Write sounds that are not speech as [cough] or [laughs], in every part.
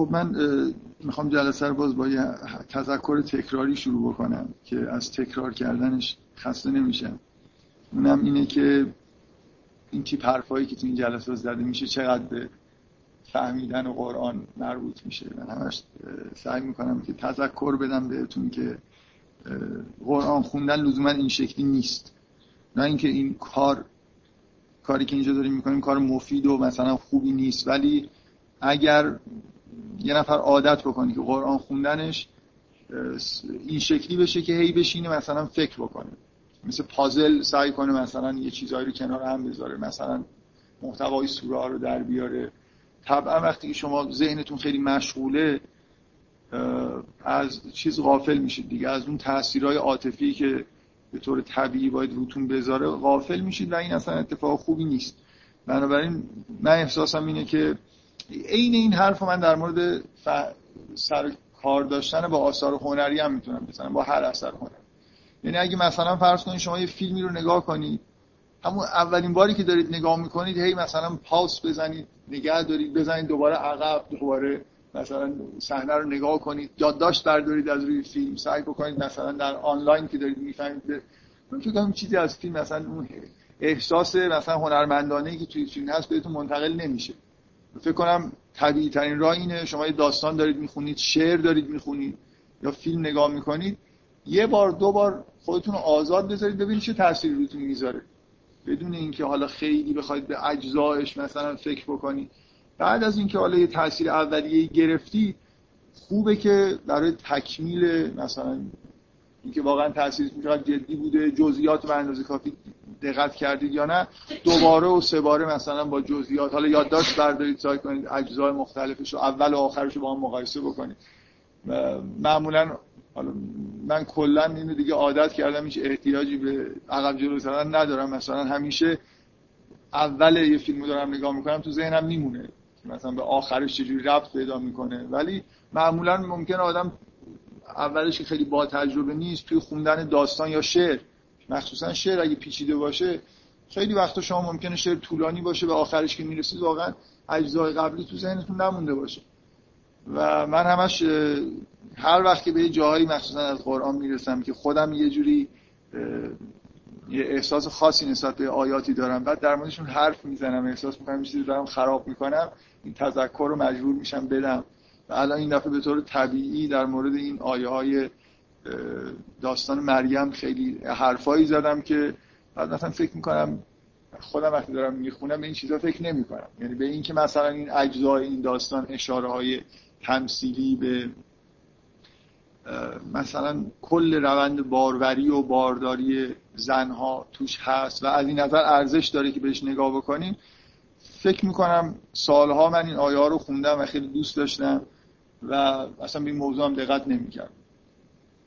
خب من می‌خوام جلسه رو باز با یه تذکر تکراری شروع بکنم که از تکرار کردنش خسته نمیشم. اونم اینه که این تیپ حرفایی که تو این جلسه زده میشه چقدر به فهمیدن قرآن مربوط میشه. من همش سعی می‌کنم که تذکر بدم بهتون که قرآن خوندن لزوما این شکلی نیست. نه اینکه این کار کاری که اینجا داریم می‌کنیم کار مفید و مثلا خوبی نیست ولی اگر یه نفر عادت بکنه که قرآن خوندنش این شکلی بشه که هی بشینه مثلا فکر بکنه. مثل پازل سعی کنه مثلا یه چیزهایی رو کنار هم بذاره مثلا محتوای سوره رو در بیاره. طبعا وقتی که شما ذهنتون خیلی مشغوله از چیز غافل میشید دیگه. از اون تاثیرهای عاطفی که به طور طبیعی باید روتون بذاره غافل میشید و این اصلا اتفاق خوبی نیست. بنابراین من احساسم اینه که عین این حرف من در مورد ف... سر کار داشتن با آثار هنری هم می‌تونم بزنم با هر اثر هنری. یعنی اگه مثلا فرض کنید شما یه فیلمی رو نگاه کنید همون اولین باری که دارید نگاه می‌کنید هی مثلا پاس بزنید نگه دارید بزنید دوباره عقب دوباره مثلا صحنه رو نگاه کنید یادداشت بردارید از روی فیلم سعی بکنید مثلا در آنلاین که دارید می‌فهمید من فکر چیزی از فیلم مثلا اون احساس مثلا هنرمندانه که توی فیلم هست بهتون منتقل نمیشه. فکر کنم طبیعی ترین راه اینه. شما یه داستان دارید می‌خونید شعر دارید می‌خونید یا فیلم نگاه می‌کنید یه بار دو بار خودتون رو آزاد بذارید ببینید چه تأثیری روتون می‌ذاره. بدون اینکه حالا خیلی بخواید به اجزایش مثلا فکر بکنید بعد از اینکه حالا یه تاثیر اولیه گرفتی خوبه که برای تکمیل مثلا اینکه واقعا تاثیرش چقدر جدی بوده جزئیات به اندازه کافی دقت کردید یا نه. دوباره و سه باره مثلا با جزئیات حالا یادداشت بردارید سعی کنید اجزای مختلفش رو اول و آخرش رو با هم مقایسه بکنید. معمولا حالا من کلا اینو دیگه عادت کردم هیچ احتیاجی به عقب جلو زدن ندارم. مثلا همیشه اول یه فیلمو دارم نگاه می‌کنم تو ذهنم میمونه مثلا به آخرش چجوری ربط پیدا می‌کنه. ولی معمولا ممکن آدم اولش که خیلی با تجربه نیست توی خوندن داستان یا شعر مخصوصا شعر اگه پیچیده باشه خیلی وقتا شما ممکنه شعر طولانی باشه به آخرش که می‌رسید واقعا اجزای قبلی تو ذهنتون نمونده باشه. و من همش هر وقت که به جاهایی مخصوصا از قرآن می‌رسم که خودم یه جوری یه احساس خاصی نسبت به آیاتی دارم بعد در موردشون حرف می‌زنم احساس می‌کنم چیزی دارم خراب می‌کنم این تذکر رو مجبور میشم بدم. و الان این دفعه به طور طبیعی در مورد این آیه های داستان مریم خیلی حرفایی زدم که بعد مثلا فکر می‌کنم خودم وقتی دارم می‌خونم به این چیزا فکر نمی کنم یعنی به این که مثلا این اجزای این داستان اشاره های تمثیلی به مثلا کل روند باروری و بارداری زنها توش هست و از این نظر ارزش داره که بهش نگاه بکنیم فکر می‌کنم سالها من این آیه ها رو خوندم و خیلی دوست داشتم. و اصلا به این موضوع هم دقت نمی‌کردم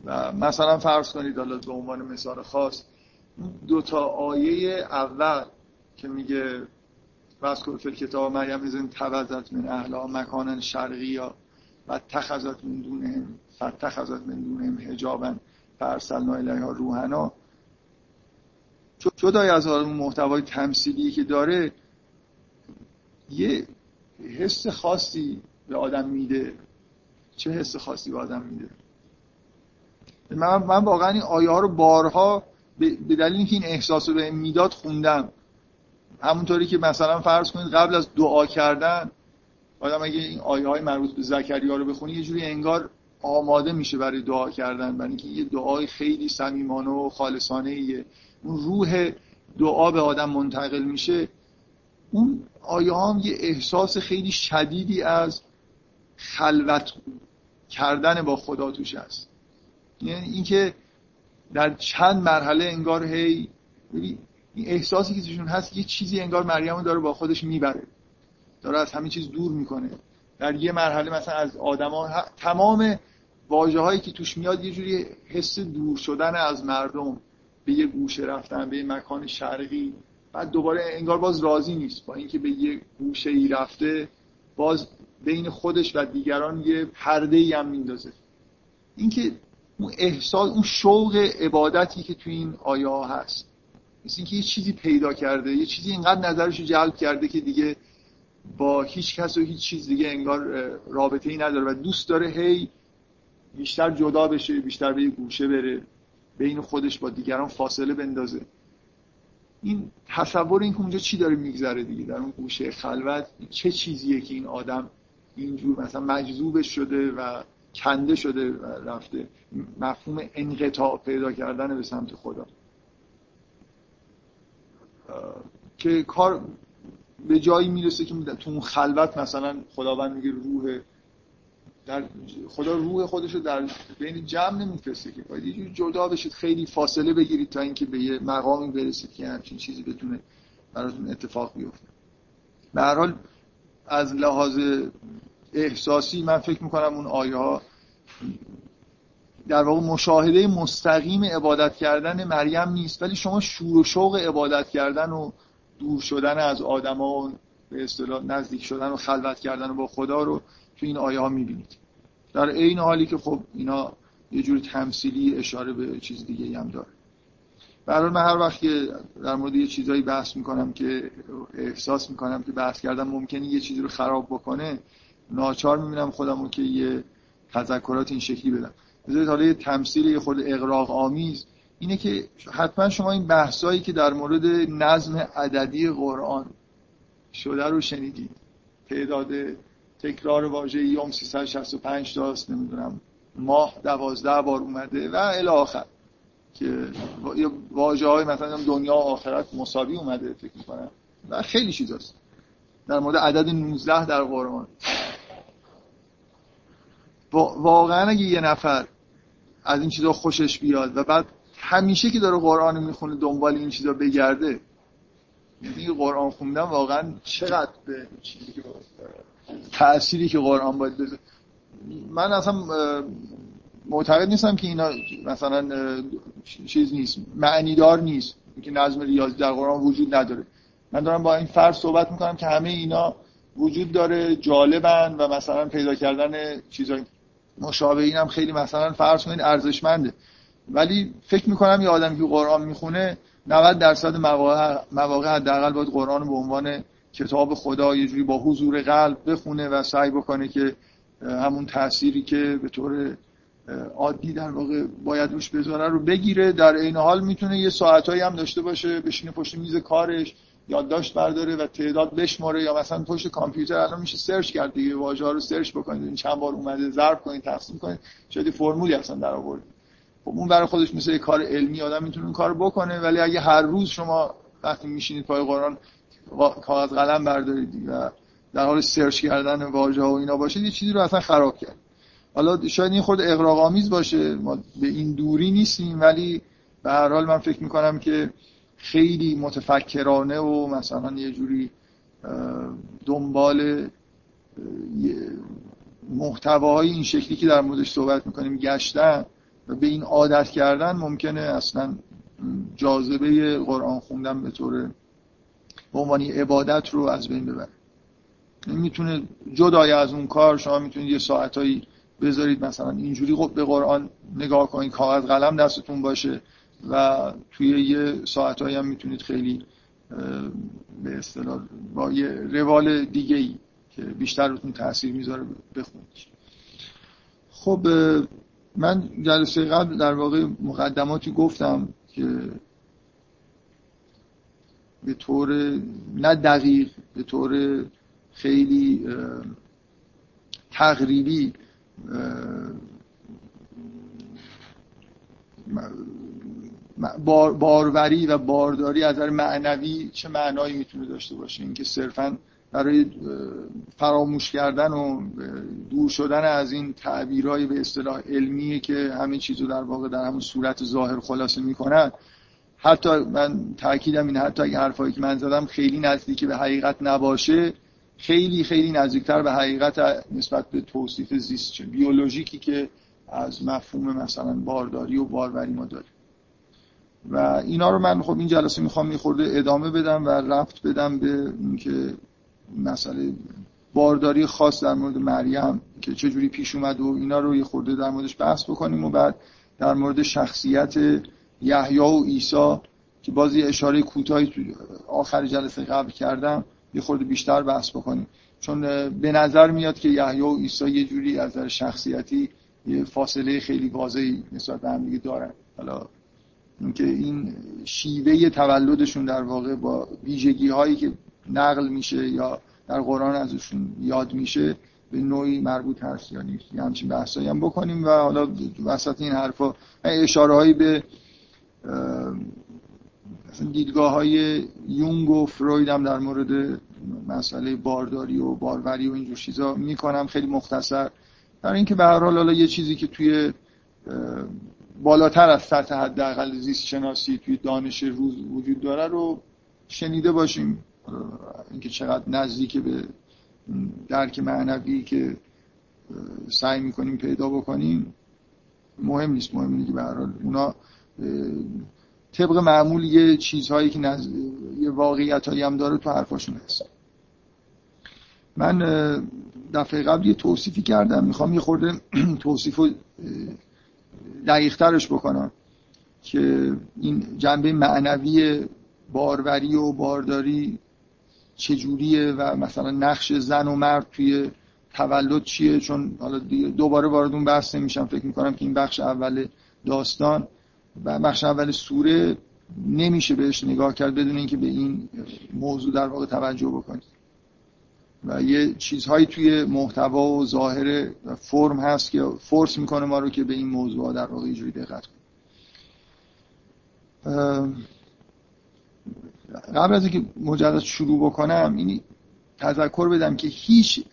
و مثلا فرض کنید حالا به عنوان مثال خاص دو تا آیه اول که میگه وذکر فی کتاب مریم ازن توزت من اهلا مکانا شرقیا و تخذت من دونهم فتخذت من دونهم حجابا فرسلنا الیها روحنا. جدای از اون محتوای تمثیلی که داره یه حس خاصی به آدم میده. چه حس خاصی به آدم میده. من, من واقعا این آیه ها رو بارها به دلیل اینکه این احساس رو به می‌داد خوندم. همونطوری که مثلا فرض کنید قبل از دعا کردن آدم اگه این آیه های مربوط به زکریا رو بخونی یه جوری انگار آماده میشه برای دعا کردن برای اینکه یه دعای خیلی صمیمانه و خالصانه ایه اون روح دعا به آدم منتقل میشه. اون آیه هم یه احساس خیلی شدیدی از خلوت کردن با خدا توش هست. یعنی اینکه در چند مرحله انگار هی این احساسی که توشون هست یه چیزی انگار مریم داره با خودش می‌بره. داره از همه چیز دور می‌کنه. در یه مرحله مثلا از آدما تمام واژه هایی که توش میاد یه جوری حس دور شدن از مردم. به یه گوشه رفتن به یه مکان شرقی. بعد دوباره انگار باز راضی نیست. با اینکه به یه گوشه ای رفته باز بین خودش و دیگران یه پرده ای هم میندازه. اینکه اون احساس اون شوق عبادتی که تو این آیه ها هست مثل اینکه یه چیزی پیدا کرده یه چیزی اینقدر نظرش رو جلب کرده که دیگه با هیچ کس و هیچ چیز دیگه انگار رابطه ای نداره و دوست داره هی بیشتر جدا بشه بیشتر به یه گوشه بره بین خودش با دیگران فاصله بندازه. این تصور این که اونجا چی داره میگذره دیگه در اون گوشه خلوت چه چیزیه که این آدم اینجور مثلا مجذوبش شده و کنده شده و رفته. مفهوم انقطاع پیدا کردن به سمت خدا. که کار به جایی می‌رسه که تو اون خلوت مثلا خداوند میگه روح در خدا روح خودش رو در بین جمع نمیفرسته که. باید یه جدا بشید خیلی فاصله بگیرید تا اینکه به یه مقامی برسید که همچین چیزی بتونه براتون اتفاق بیفته. به هر حال از لحاظ احساسی من فکر می‌کنم اون آیه ها در واقع مشاهده مستقیم عبادت کردن مریم نیست ولی شما شور و شوق عبادت کردن و دور شدن از آدما و به اصطلاح نزدیک شدن و خلوت کردن با خدا رو تو این آیه ها می‌بینید. در عین حالی که خب اینا یه جوری تمثیلی اشاره به چیز دیگه هم داره. برای من هر وقت که در مورد یه چیزایی بحث می‌کنم که احساس می‌کنم که بحث کردم ممکنه یه چیزی رو خراب بکنه ناچار می‌بینم خودم رو که یه تذکرات این شکلی بدم. بذارید حالا یه تمثیل یه خود اقراق آمیز اینه که حتما شما این بحثایی که در مورد نظم عددی قرآن شده رو شنیدید تعداد تکرار واژه یوم 365 تاست نمی‌دونم ماه دوازده بار اومده و الی آخر. که واژه های مثلا دنیا و آخرت مساوی اومده فکر می‌کنم. و خیلی چیزاست در مورد عدد 19 در قرآن. واقعا اگه یه نفر از این چیزا خوشش بیاد و بعد همیشه که داره قرآن می‌خونه دنبال این چیزا بگرده یعنی قرآن خوندن واقعا چقدر به چیزی که تأثیری که قرآن باید بده من اصلا معتقد نیستم که اینا مثلا چیز نیست معنیدار نیست که نظم ریاضی در قرآن وجود نداره. من دارم با این فرض صحبت می‌کنم که همه اینا وجود داره جالبن و مثلا پیدا کردن چیزای مشابه اینم خیلی مثلا فرض کنید ارزشمنده. ولی فکر می‌کنم یه آدمی که قرآن می‌خونه 90 درصد مواقع مواقع حداقل باید قرآن به عنوان کتاب خدا یه جوری با حضور قلب بخونه و سعی بکنه که همون تأثیری که به طور عادی در واقع باید روش بذاره رو بگیره. در این حال می‌تونه یه ساعتایی هم داشته باشه بشینه پشت میز کارش یادداشت برداره و تعداد بشماره یا مثلا پشت کامپیوتر الان میشه سرچ کرد دیگه واژه رو سرچ بکنید این چند بار اومده ضرب کنید تقسیم کنید. شاید فرمولی اصلا در آورد خب اون برای خودش مثل یه کار علمی آدم می‌تونه اون کارو بکنه ولی اگه هر روز شما وقتی میشینید پای قرآن کاغذ قلم بردارید و در حال سرچ کردن واژه و اینا باشید یه چیزی رو اصلا خراب کرد. حالا شاید این خود اغراق آمیز باشه ما به این دوری نیستیم ولی به هر حال من فکر می‌کنم که خیلی متفکرانه و مثلا یه جوری دنبال محتواهای این شکلی که در موردش صحبت می‌کنیم گشتن و به این عادت کردن ممکنه اصلا جاذبه قرآن خوندن به طور به عنوان عبادت رو از بین ببره. می‌تونه جدای از اون کار شما می‌تونید یه ساعتایی بذارید مثلا اینجوری به قرآن نگاه کنید کاغذ قلم دستتون باشه و توی یه ساعتایی هم می‌تونید خیلی به اصطلاح با یه روال دیگه که بیشتر روتون تاثیر می‌ذاره بخونید. خب من جلسه قبل در واقع مقدماتی گفتم که به طور نه دقیق به طور خیلی تقریبی باروری و بارداری از نظر معنوی چه معنایی می‌تونه داشته باشه؟ اینکه صرفا برای فراموش کردن و دور شدن از این تعبیرهای به اصطلاح علمی که همه چیز رو در واقع در همون صورت ظاهر خلاصه می‌کنن. حتی من تاکیدم این حتی اگه حرفایی که من زدم خیلی نزدیک به حقیقت نباشه. خیلی خیلی نزدیکتر به حقیقت نسبت به توصیف زیست بیولوژیکی که از مفهوم مثلا بارداری و باروری ما داریم. و اینا رو من خب این جلسه می‌خوام میخورده ادامه بدم و رفت بدم به اینکه مسئله بارداری خاص در مورد مریم که چجوری پیش اومد و اینا رو یه خورده در موردش بحث بکنیم و بعد در مورد شخصیت یحیی و عیسی که بازی اشاره کوتاهی تو آخر جلسه قبل کردم یه خورده بیشتر بحث بکنیم. چون به نظر میاد که یحیی و عیسی یه جوری از نظر شخصیتی یه فاصله خیلی واضحی نسبت به هم دیگه دارن. حالا اینکه این شیوه تولدشون در واقع با ویژگی هایی که نقل میشه یا در قرآن ازشون یاد میشه به نوعی مربوط هست. یا نیست یه همچین بحثایی هم بکنیم و حالا وسط این حرفا اشاره هایی به دیدگاه های یونگ و فروید هم در مورد مسئله بارداری و باروری و اینجور چیزا می‌کنم خیلی مختصر. در اینکه به هر حال حالا یه چیزی که توی بالاتر از سطح حداقل زیست شناسی توی دانش روز وجود داره رو شنیده باشیم. اینکه چقدر نزدیک به درک معنوی که سعی می‌کنیم پیدا بکنیم مهم نیست. مهم اینه که به هر حال اونا طبق معمول یه چیزهایی که نز... یه واقعیت هایی هم داره تو حرفاشون هست. من دفعه قبل یه توصیفی کردم. می‌خوام یه خورده [clears throat] توصیف رو دقیق ترش بکنم که این جنبه معنوی باروری و بارداری چجوریه و مثلا نقش زن و مرد توی تولد چیه؟ چون حالا دوباره وارد اون بحث نمیشم. فکر می‌کنم که این بخش اول داستان. بخش اول سوره نمیشه بهش نگاه کرد بدون اینکه به این موضوع در واقع توجه بکنید و یه چیزهایی توی محتوا و ظاهر فرم هست که فورس می‌کنه ما رو که به این موضوع در واقع اینجوری دقت کنیم قبل از اینکه مجدد شروع بکنم این تذکر بدم که هیچ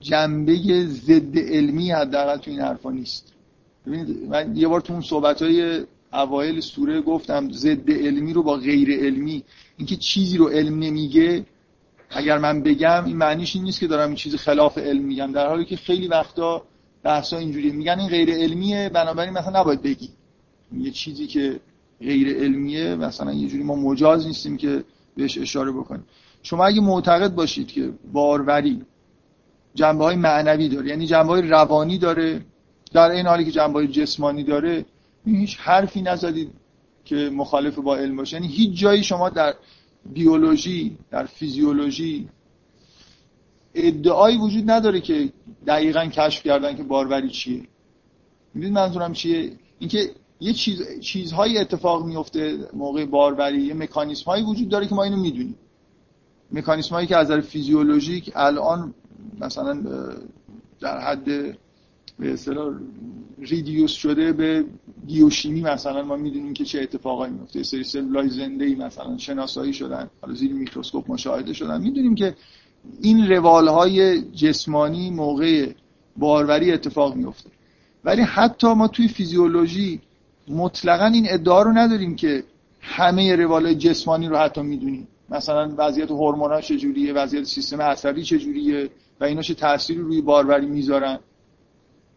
جنبه ضد علمی حداقل تو این حرفا نیست. ببینید من یه بار تو اون صحبت های اوایل سوره گفتم ضد علمی رو با غیر علمی اینکه چیزی رو علم نمیگه اگر من بگم این معنیش این نیست که دارم این چیز خلاف علم میگم در حالی که خیلی وقتا بحثا اینجوری میگن این غیر علمیه بنابراین مثلا نباید بگی. یه چیزی که غیر علمیه مثلا یه جوری ما مجاز نیستیم که بهش اشاره بکنیم. شما اگه معتقد باشید که باروری جنبه های معنوی داره یعنی جنبه های روانی داره در این حالی که جنبه های جسمانی داره هیچ حرفی نزدید که مخالف با علم باشه. یعنی هیچ جایی شما در بیولوژی در فیزیولوژی ادعایی وجود نداره که دقیقا کشف کردن که باروری چیه. می‌دونید منظورم چیه؟ اینکه یه چیز چیزهایی اتفاق میفته موقع باروری یه مکانیسم هایی وجود داره که ما اینو می‌دونیم. مکانیسم هایی که از نظر فیزیولوژیک الان مثلا در حد به اصطلاح ریدیوس شده به بیوشیمی مثلا ما می‌دونیم که چه اتفاقایی میفته سری سلولای زنده ای مثلا شناسایی شدن حالا زیر میکروسکوپ مشاهده شدن. می‌دونیم که این روال های جسمانی موقع باروری اتفاق میفته ولی حتی ما توی فیزیولوژی مطلقا این ادعا رو نداریم که همه روال جسمانی رو حتی می‌دونیم. مثلا وضعیت هورمونال چجوریه وضعیت سیستم عصبی چجوریه و اینا چه تأثیری روی باروری می‌ذارن.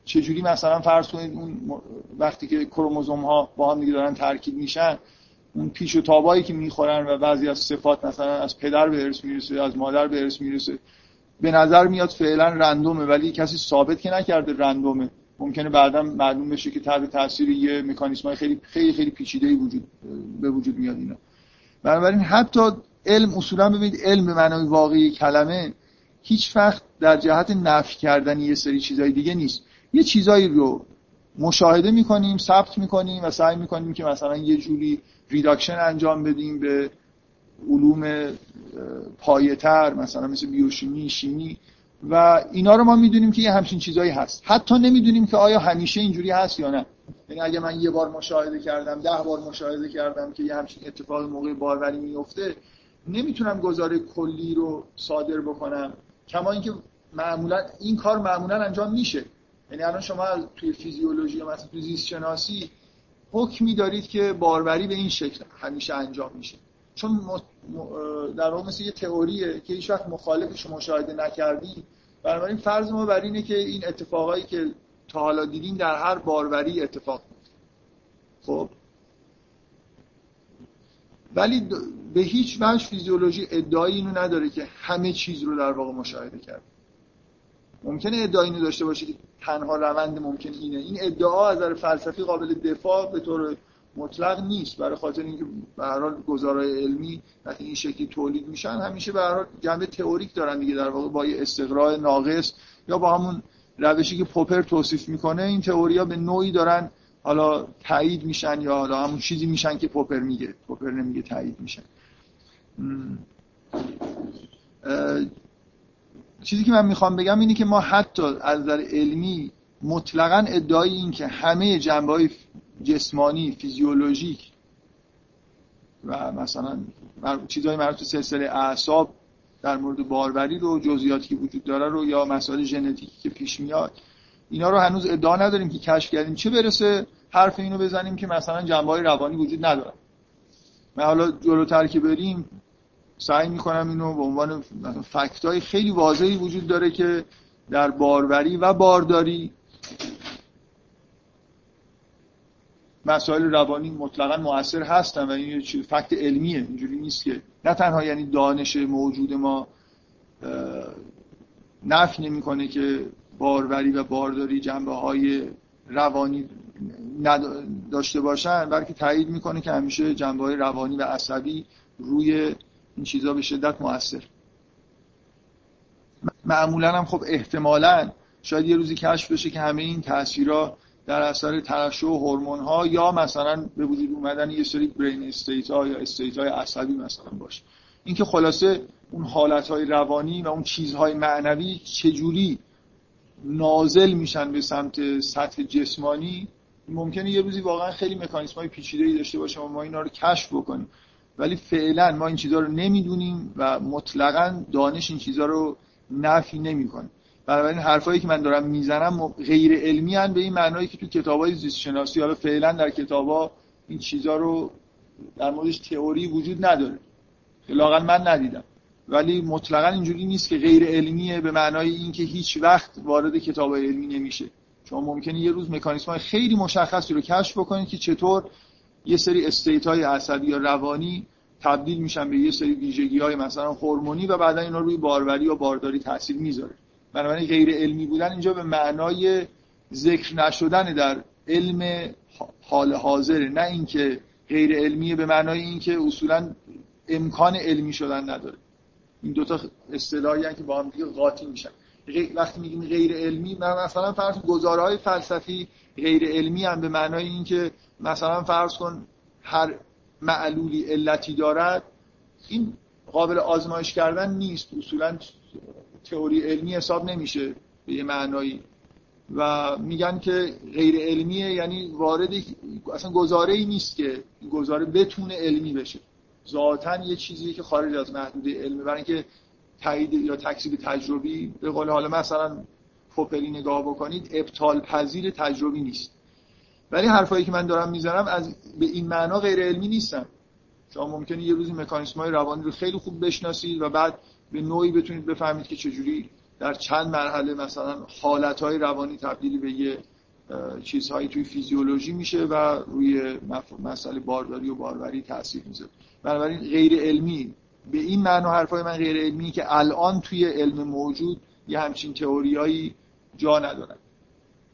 چجوری مثلا فرض کنید اون وقتی که کروموزوم ها با هم دیگه دارن ترکیب میشن اون پیش و تابایی که می‌خورن و بعضی از صفات مثلا از پدر به ارث می‌رسه از مادر به ارث می‌رسه به نظر میاد فعلا رندومه ولی کسی ثابت که نکرده رندومه. ممکنه بعدا معلوم بشه که تحت تاثیر یه مکانیسم های خیلی خیلی خیلی پیچیده وجود به وجود میاد اینا. بنابراین حتی علم اصولا ببینید علم به معنای واقعی کلمه هیچ وقت در جهت نفی کردن یه سری چیزای دیگه نیست. یه چیزایی رو مشاهده می‌کنیم ثبت می‌کنیم و سعی می‌کنیم که مثلا یه جوری ریداکشن انجام بدیم به علوم پایتر مثلا مثل بیوشیمی شیمی و اینا رو ما می‌دونیم که یه همچین چیزایی هست. حتی نمی‌دونیم که آیا همیشه اینجوری هست یا نه. یعنی اگه من یه بار مشاهده کردم ده بار مشاهده کردم که یه همچین اتفاق موقع باروری میفته نمی‌تونم گزاره کلی رو صادر بکنم. کما اینکه معمولا این کار معمولا انجام میشه. یعنی الان شما توی فیزیولوژی یا مثلا توی زیست شناسی حکمی دارید که باروری به این شکل همیشه انجام میشه. چون در واقع مثل یه تئوریه که هیچ وقت مخالفش مشاهده نکردی. بنابراین فرض ما بر اینه که این اتفاقایی که تا حالا دیدیم در هر باروری اتفاق میفته. خب. ولی به هیچ وجه فیزیولوژی ادعایی اینو نداره که همه چیز رو در واقع مشاهده کرد ممکنه ادعایی اینو داشته باشه که تنها روند ممکن اینه. این ادعا از نظر فلسفی قابل دفاع به طور مطلق نیست. برای خاطر اینکه به هر حال گزارای علمی وقتی این شکلی تولید میشن همیشه به هر حال جنبه تئوریک دارن دیگه در واقع با یه استقراء ناقص یا با همون روشی که پوپر توصیف می‌کنه این تئوریا به نوعی دارن حالا تایید میشن یا حالا همون چیزی میشن که پوپر میگه. پوپر نمیگه تایید میشن. چیزی که من می‌خوام بگم اینه که ما حتی از نظر علمی مطلقا ادعای این که همه جنبه های جسمانی فیزیولوژیک و مثلا چیزهای مربوط به سلسله اعصاب در مورد باروری رو جزئیاتی که وجود داره رو یا مسائل ژنتیکی که پیش میاد اینا رو هنوز ادعا نداریم که کشف کردیم. چه برسه حرف اینو بزنیم که مثلا جنبه های روانی وجود نداره من حالا جلوتر که بریم سعی می‌کنم اینو به عنوان فکت های خیلی واضحی وجود داره که در باروری و بارداری مسائل روانی مطلقا موثر هستن و این یه فکت علمیه اینجوری نیست که نه تنها یعنی دانش موجود ما نفی نمی‌کنه که باروری و بارداری جنبه های روانی داشته باشن بلکه تایید می‌کنه که همیشه جنبه های روانی و عصبی روی این چیزها به شدت موثر. معمولا هم خب احتمالا شاید یه روزی کشف بشه که همه این تاثیرها در اثر ترشح هورمون ها یا مثلا به وجود اومدن یه سری برین استیت ها یا استیت های عصبی مثلا باشه. اینکه خلاصه اون حالت های روانی و اون چیزهای معنوی چجوری نازل میشن به سمت سطح جسمانی ممکنه یه روزی واقعا خیلی مکانیسم های پیچیده ای داشته باشه و ما اینا رو کشف بکنیم. ولی فعلا ما این چیزها رو نمی‌دونیم و مطلقا دانش این چیزها رو نفی نمی‌کنه. بنابراین حرفایی که من دارم می‌زنم غیر علمی هن به این معنایی که تو کتابای زیست شناسی حالا فعلا در کتابا این چیزها رو در موردش تئوری وجود نداره. لاقل من ندیدم. ولی مطلقا اینجوری نیست که غیر علمیه به معنای اینکه هیچ وقت وارد کتاب علمی نمیشه. شما ممکنه یه روز مکانیسم خیلی مشخصی رو کشف بکنید که چطور یه سری استیت های عصبی یا روانی تبدیل میشن به یه سری ویژگی های مثلا هورمونی و بعدا اینا روی باروری یا بارداری تاثیر می‌ذاره. بنابراین غیر علمی بودن اینجا به معنای ذکر نشدن در علم حال حاضره. نه اینکه غیر علمیه به معنای اینکه اصولا امکان علمی شدن نداره. این دوتا اصطلاحی که با هم دیگه قاطی میشن. وقتی میگیم غیر علمی مثلا فرض گزاره های فلسفی غیر علمی هم به معنای اینکه مثلا فرض کن هر معلولی علتی دارد این قابل آزمایش کردن نیست. اصولا تئوری علمی حساب نمیشه به یه معنایی. و میگن که غیر علمیه یعنی وارد اصلا گزاره ای نیست که گزاره بتونه علمی بشه. ذاتا یه چیزی که خارج از محدوده علمی برای اینکه تایید یا تکذیب تجربی به قول حالا مثلا پوپری نگاه بکنید ابطال پذیر تجربی نیست. ولی حرفایی که من دارم می‌زنم از به این معنا غیر علمی نیستن. شما ممکنه یه روزی مکانیسم های روانی رو خیلی خوب بشناسید و بعد به نوعی بتونید بفهمید که چجوری در چند مرحله مثلا حالت های روانی تبدیلی به یه چیزهایی توی فیزیولوژی میشه و روی مسئله بارداری و باروری تاثیر می‌ذاره. بنابراین غیر علمی به این معنا حرفای من غیر علمی که الان توی علم موجود یه همچین تئوریایی جا ندارن.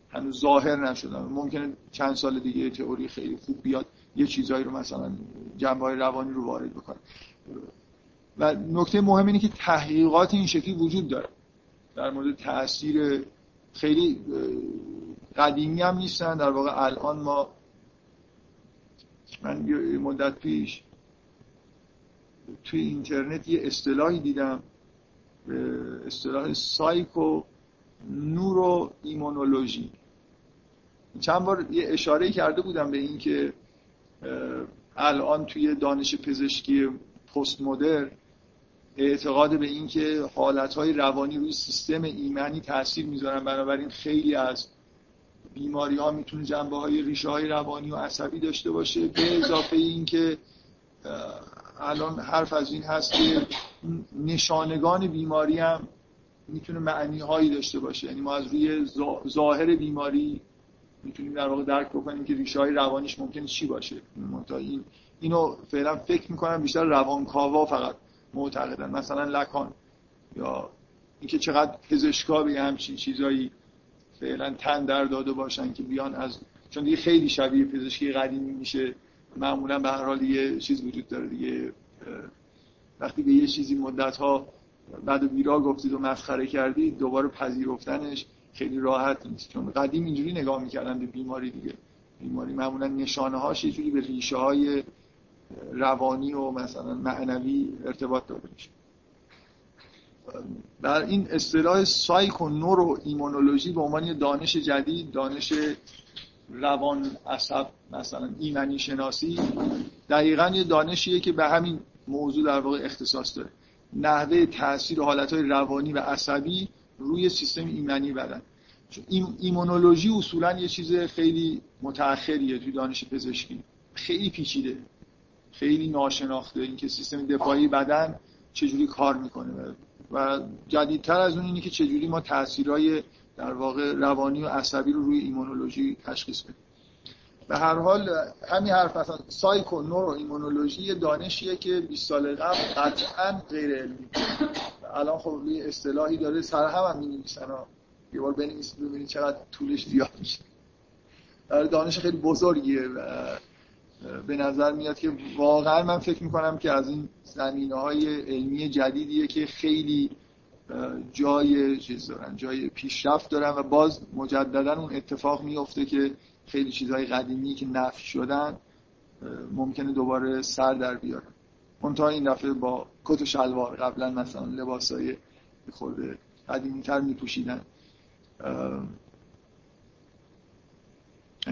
هنوز ظاهر نشدن ممکنه چند سال دیگه تئوری خیلی خوب بیاد یه چیزایی رو مثلا جنبه های روانی رو وارد بکنه. و نکته مهم اینه که تحقیقات این شکلی وجود داره. در مورد تاثیر خیلی قدیمی هم نیستن. در واقع الان ما من مدت پیش توی اینترنت یه اصطلاحی دیدم. اصطلاح سایکو نورو ایمونولوژی. چند بار یه اشاره کرده بودم به اینکه الان توی دانش پزشکی پست مدر اعتقاد به اینکه حالتهای روانی روی سیستم ایمنی تاثیر می‌ذارن. بنابراین خیلی از بیماری ها می‌تونه جنبه های ریشه های روانی و عصبی داشته باشه. به اضافه اینکه الان حرف از این هست که نشانگان بیماری هم می‌تونه معنی هایی داشته باشه. یعنی ما از روی ظاهر بیماری می‌تونیم در واقع درک بکنیم که ریشه های روانیش ممکنه چی باشه. این اینو فعلا فکر می‌کنم بیشتر روانکاوا فقط معتقدن. مثلا لکان یا اینکه چقدر پزشکا به همچین چیزایی فعلا تن در داده باشن که بیان از چون دیگه خیلی شبیه پزشکی قدیمی میشه. معمولا به هر حال یه چیز وجود داره دیگه. وقتی به یه چیزی مدت ها بعد بیرا گفتید و مسخره کردید دوباره پذیرفتنش. خیلی راحت نیست. چون قدیم اینجوری نگاه می‌کردن به بیماری دیگه. بیماری معمولا نشانه هاش یه به ریشه های روانی و مثلا معنوی ارتباط داده میشه در این اصطلاح سایکو نورو ایمونولوژی به عنوان دانش جدید دانش روان عصب مثلا ایمنی شناسی دقیقا یه دانشیه که به همین موضوع در واقع اختصاص داره. نحوه تاثیر حالتهای روانی و عصبی روی سیستم ایمنی بدن. ایمونولوژی اصولا یه چیز خیلی متأخریه توی دانش پزشکی. خیلی پیچیده. خیلی ناشناخته اینکه سیستم دفاعی بدن چجوری کار می‌کنه. و جدیدتر از اون اینه که چجوری ما تاثیرهای در واقع روانی و عصبی رو روی ایمونولوژی تشخیص بدیم. به هر حال همین حرف مثلا سایکو نورو ایمونولوژی دانشیه که 20 سال قبل قطعا غیر علمی. الان خب یه اصطلاحی داره سر هم هم می‌نویسن یه بار بنویسید ببینید چقدر طولش زیاد میشه. دانش خیلی بزرگیه و به نظر میاد که واقعا من فکر می‌کنم که از این زمینه های علمی جدیدیه که خیلی جای چیز دارن جای پیشرفت دارن و باز مجددا اون اتفاق میفته که خیلی چیزهای قدیمی که نفی شدن ممکنه دوباره سر در بیارن. منتها این دفعه با کت و شلوار قبلا مثلا لباسای خورده قدیمی تر می پوشیدن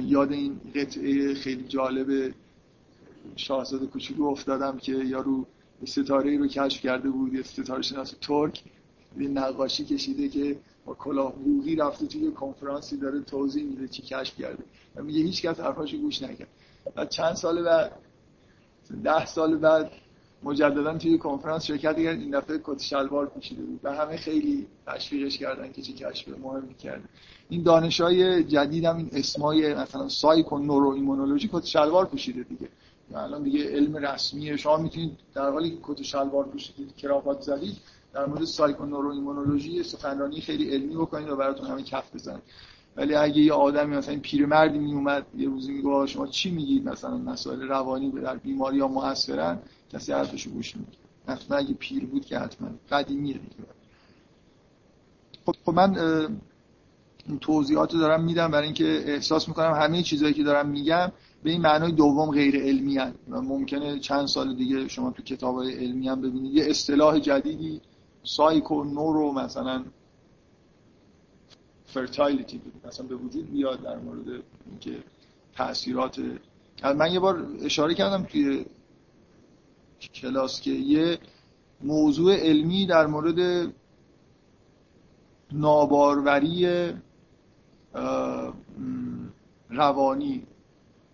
یاد این قطعه خیلی جالب شاهزاده کوچولو افتادم که یارو ستاره رو کشف کرده بود یه ستاره شناس ترک یه نقاشی کشیده که با کلاه بوغی رفته توی کنفرانسی داره توضیح میده چی کشف کرده. و میگه هیچ کس حرفاشو گوش نکرد. بعد چند سال بعد ده سال بعد مجددا توی کنفرانس شرکت کرد این دفعه کت شلوار پوشیده بود. و همه خیلی تشویقش کردن که چه کشف مهمی کرده. این دانش های جدید هم این اسمای مثلا سایک و نورو ایمونولوژی کت شلوار پوشیده دیگه. الان دیگه علم رسمیه. شما می‌تونید در حالی که کت شلوار پوشیدید کراوات زدید در مورد سایکو نورو ایمونولوژی سخنرانی خیلی علمی بکنید و براتون همه کف بزنید. ولی اگه یه آدمی مثلا این پیرمردی می اومد یه روزی میگه شما چی میگید مثلا مسائل روانی در بیماری ها موثرن؟ کسی حرفشو گوش میده حتما اگه پیر بود که حتما. قدیمیه دیگه خب, خب من توضیحات دارم میدم برای اینکه احساس می‌کنم همه چیزهایی که دارم میگم به این معنای دوم غیر علمی. و ممکنه چند سال دیگه شما تو کتاب علمی هم ببینید. یه اصطلاح جدیدی psycho neuro مثلا fertility مثلا به وجود بیاد در مورد اینکه تاثیرات. من یه بار اشاره کردم توی کلاس که یه موضوع علمی در مورد ناباروری روانی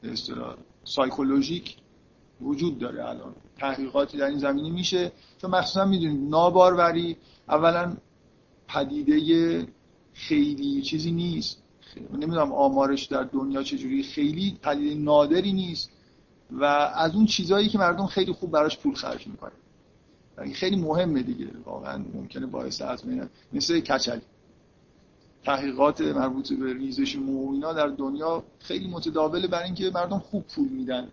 اصطلاح سایکولوژیک وجود داره الان. تحقیقاتی در این زمینه میشه. چون مخصوصا می‌دونید ناباروری اولا پدیده خیلی چیزی نیست. نمی‌دونم آمارش در دنیا چجوری خیلی پدیده نادری نیست. و از اون چیزهایی که مردم خیلی خوب براش پول خرج می‌کنن. یعنی خیلی مهمه دیگه. واقعا ممکنه باعث از مثل کچلی. تحقیقات مربوط به ریزش مو در دنیا خیلی متداوله برای اینکه مردم خوب پول میدن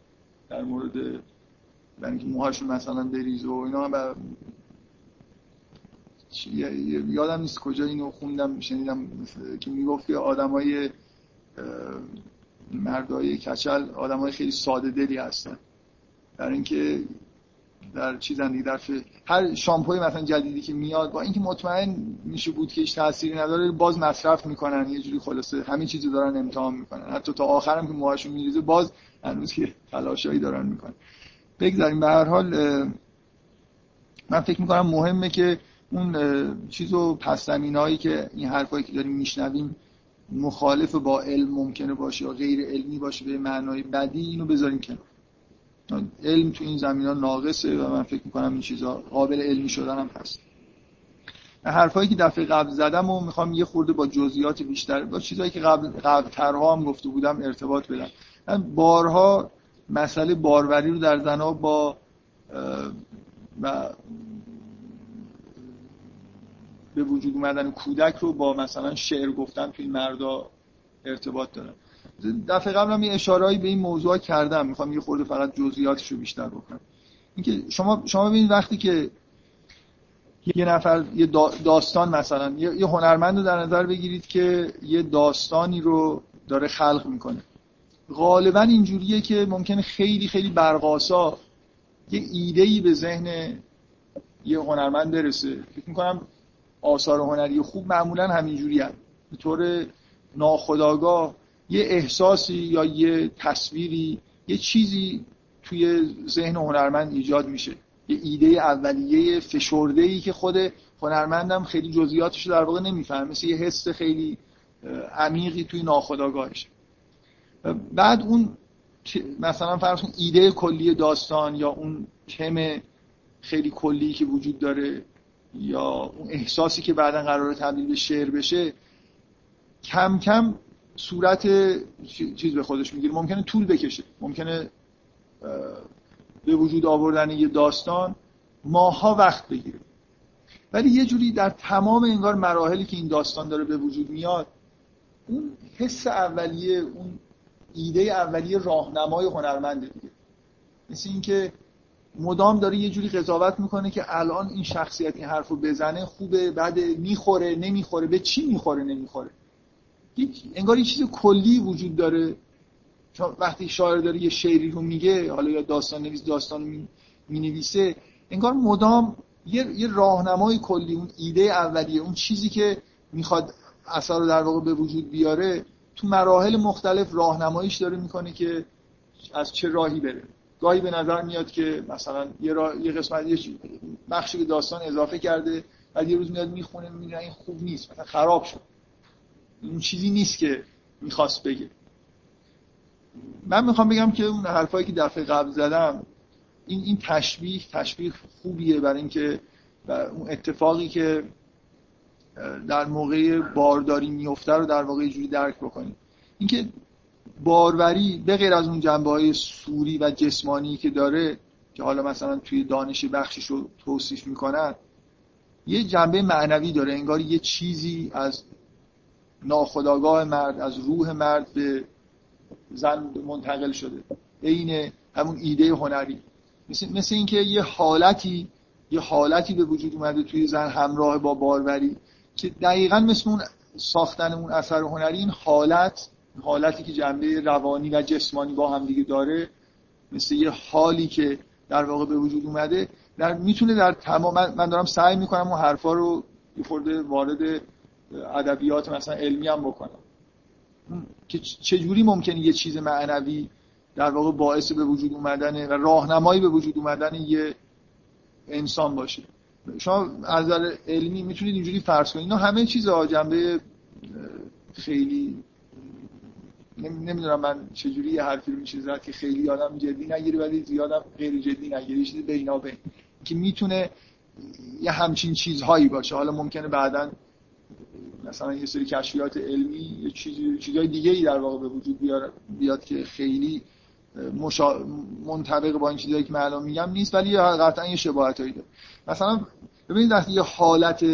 در مورد برای اینکه موهاشون مثلا بریز و اینا با... یادم نیست کجا اینو خوندم شنیدم که می‌گفت که آدمای مردای کچل آدمای خیلی ساده دلی هستن. در اینکه در چیزن دیگه در هر شامپوی مثلا جدیدی که میاد با اینکه مطمئن میشه بود که هیچ تأثیری نداره باز مصرف می‌کنن. یه جوری خلاصه همین چیزو دارن امتحان می‌کنن. حتی تا آخرم که موهاشون میریزه باز هنوز که تلاشایی دارن می‌کنن. بگذاریم. به هر حال من فکر می‌کنم مهمه که اون چیزو پس هایی که این حرفایی که داریم میشنویم مخالف با علم ممکنه باشه یا غیر علمی باشه به معنای بدی اینو بذاریم کنار. علم تو این زمین ها ناقصه و من فکر می‌کنم این چیزا قابل علمی شدن هم هست. حرفایی که دفعه قبل زدم و می‌خوام یه خورده با جزئیات بیشتر با چیزایی که قبل قبل ترها هم گفته بودم ارتباط بدم. من بارها مسئله باروری رو در زنها با و به وجود اومدن کودک رو با مثلا شعر گفتن توی مردا ارتباط دارم دفعه قبل هم یه اشارهایی به این موضوع کردم. می‌خوام یه خورده فقط جزئیاتش رو بیشتر بکنم. اینکه شما شما ببینید وقتی که یه نفر یه داستان مثلا یه هنرمند رو در نظر بگیرید که یه داستانی رو داره خلق می‌کنه. غالبا اینجوریه که ممکنه خیلی خیلی برقاسا یه ایده به ذهن یه هنرمند برسه. فکر می‌کنم آثار هنری خوب معمولا همینجوری هم. به طور ناخداگاه یه احساسی یا یه تصویری یه چیزی توی ذهن هنرمند ایجاد میشه. یه ایده اولیه فشرده ای که خود هنرمندم خیلی جزئیاتش در واقع نمی‌فهمه. مثل یه حس خیلی عمیقی توی ناخداگاهش بعد اون مثلا فرض ایده کلی داستان یا اون تم خیلی کلی که وجود داره یا اون احساسی که بعدا قرار تبدیل به شعر بشه کم کم صورت چیز به خودش می‌گیره. ممکنه طول بکشه. ممکنه به وجود آوردن یه داستان ماها وقت بگیره. ولی یه جوری در تمام انگار مراحلی که این داستان داره به وجود میاد اون حس اولیه اون ایده اولیه راهنمای هنرمنده دیگه. مثل اینکه مدام داره یه جوری قضاوت می‌کنه که الان این شخصیت این حرف بزنه خوبه بعد می‌خوره نمی‌خوره به چی می‌خوره نمی‌خوره؟ انگار یه چیز کلی وجود داره. وقتی شاعر داره یه شعری رو میگه حالا یا داستان نویس داستان می, نویسه انگار مدام یه, یه راهنمای کلی اون ایده اولیه اون چیزی که می‌خواد اثر رو در واقع به وجود بیاره تو مراحل مختلف راهنماییش داره می‌کنه که از چه راهی بره. گاهی به نظر میاد که مثلا یه, یه قسمت یه بخشی به داستان اضافه کرده بعد یه روز میاد می‌خونه می‌بینه این خوب نیست مثلا خراب شد. این چیزی نیست که می‌خواست بگه. من می‌خوام بگم که اون حرفایی که دفعه قبل زدم این این تشبیه تشبیه خوبیه برای اینکه اون اتفاقی که در موقع بارداری میفته رو در واقع جوری درک بکنیم. اینکه باروری به غیر از اون جنبه های سوری و جسمانی که داره که حالا مثلا توی دانش بخشش رو توصیف می‌کنن یه جنبه معنوی داره. انگار یه چیزی از ناخداگاه مرد از روح مرد به زن منتقل شده. عین همون ایده هنری. مثل, مثل اینکه یه حالتی یه حالتی به وجود اومده توی زن همراه با باروری. که دقیقا مثل اون ساختن اون اثر هنری این حالت حالتی که جنبه روانی و جسمانی با هم دیگه داره مثل یه حالی که در واقع به وجود اومده در می‌تونه در تمام من دارم سعی می‌کنم اون حرفا رو یه خورده وارد ادبیات مثلا علمی هم بکنم. که چجوری ممکنه یه چیز معنوی در واقع باعث به وجود اومدن و راهنمایی به وجود اومدن یه انسان باشه؟ شما از نظر علمی می‌تونید اینجوری فرض کنید. اینا همه چیز جنبه خیلی نمی‌دونم من چجوری یه حرفی رو میشه زد که خیلی آدم جدی نگیری ولی زیادم غیر جدی نگیری چیزی بینا بین که می‌تونه یه همچین چیزهایی باشه. حالا ممکنه بعدا مثلا یه سری کشفیات علمی یه چیزهای دیگه ای در واقع به وجود بیاد که خیلی مشا... منطبق با این چیزایی که من میگم نیست ولی قطعا یه شباهتایی داره. مثلا ببینید وقتی یه حالت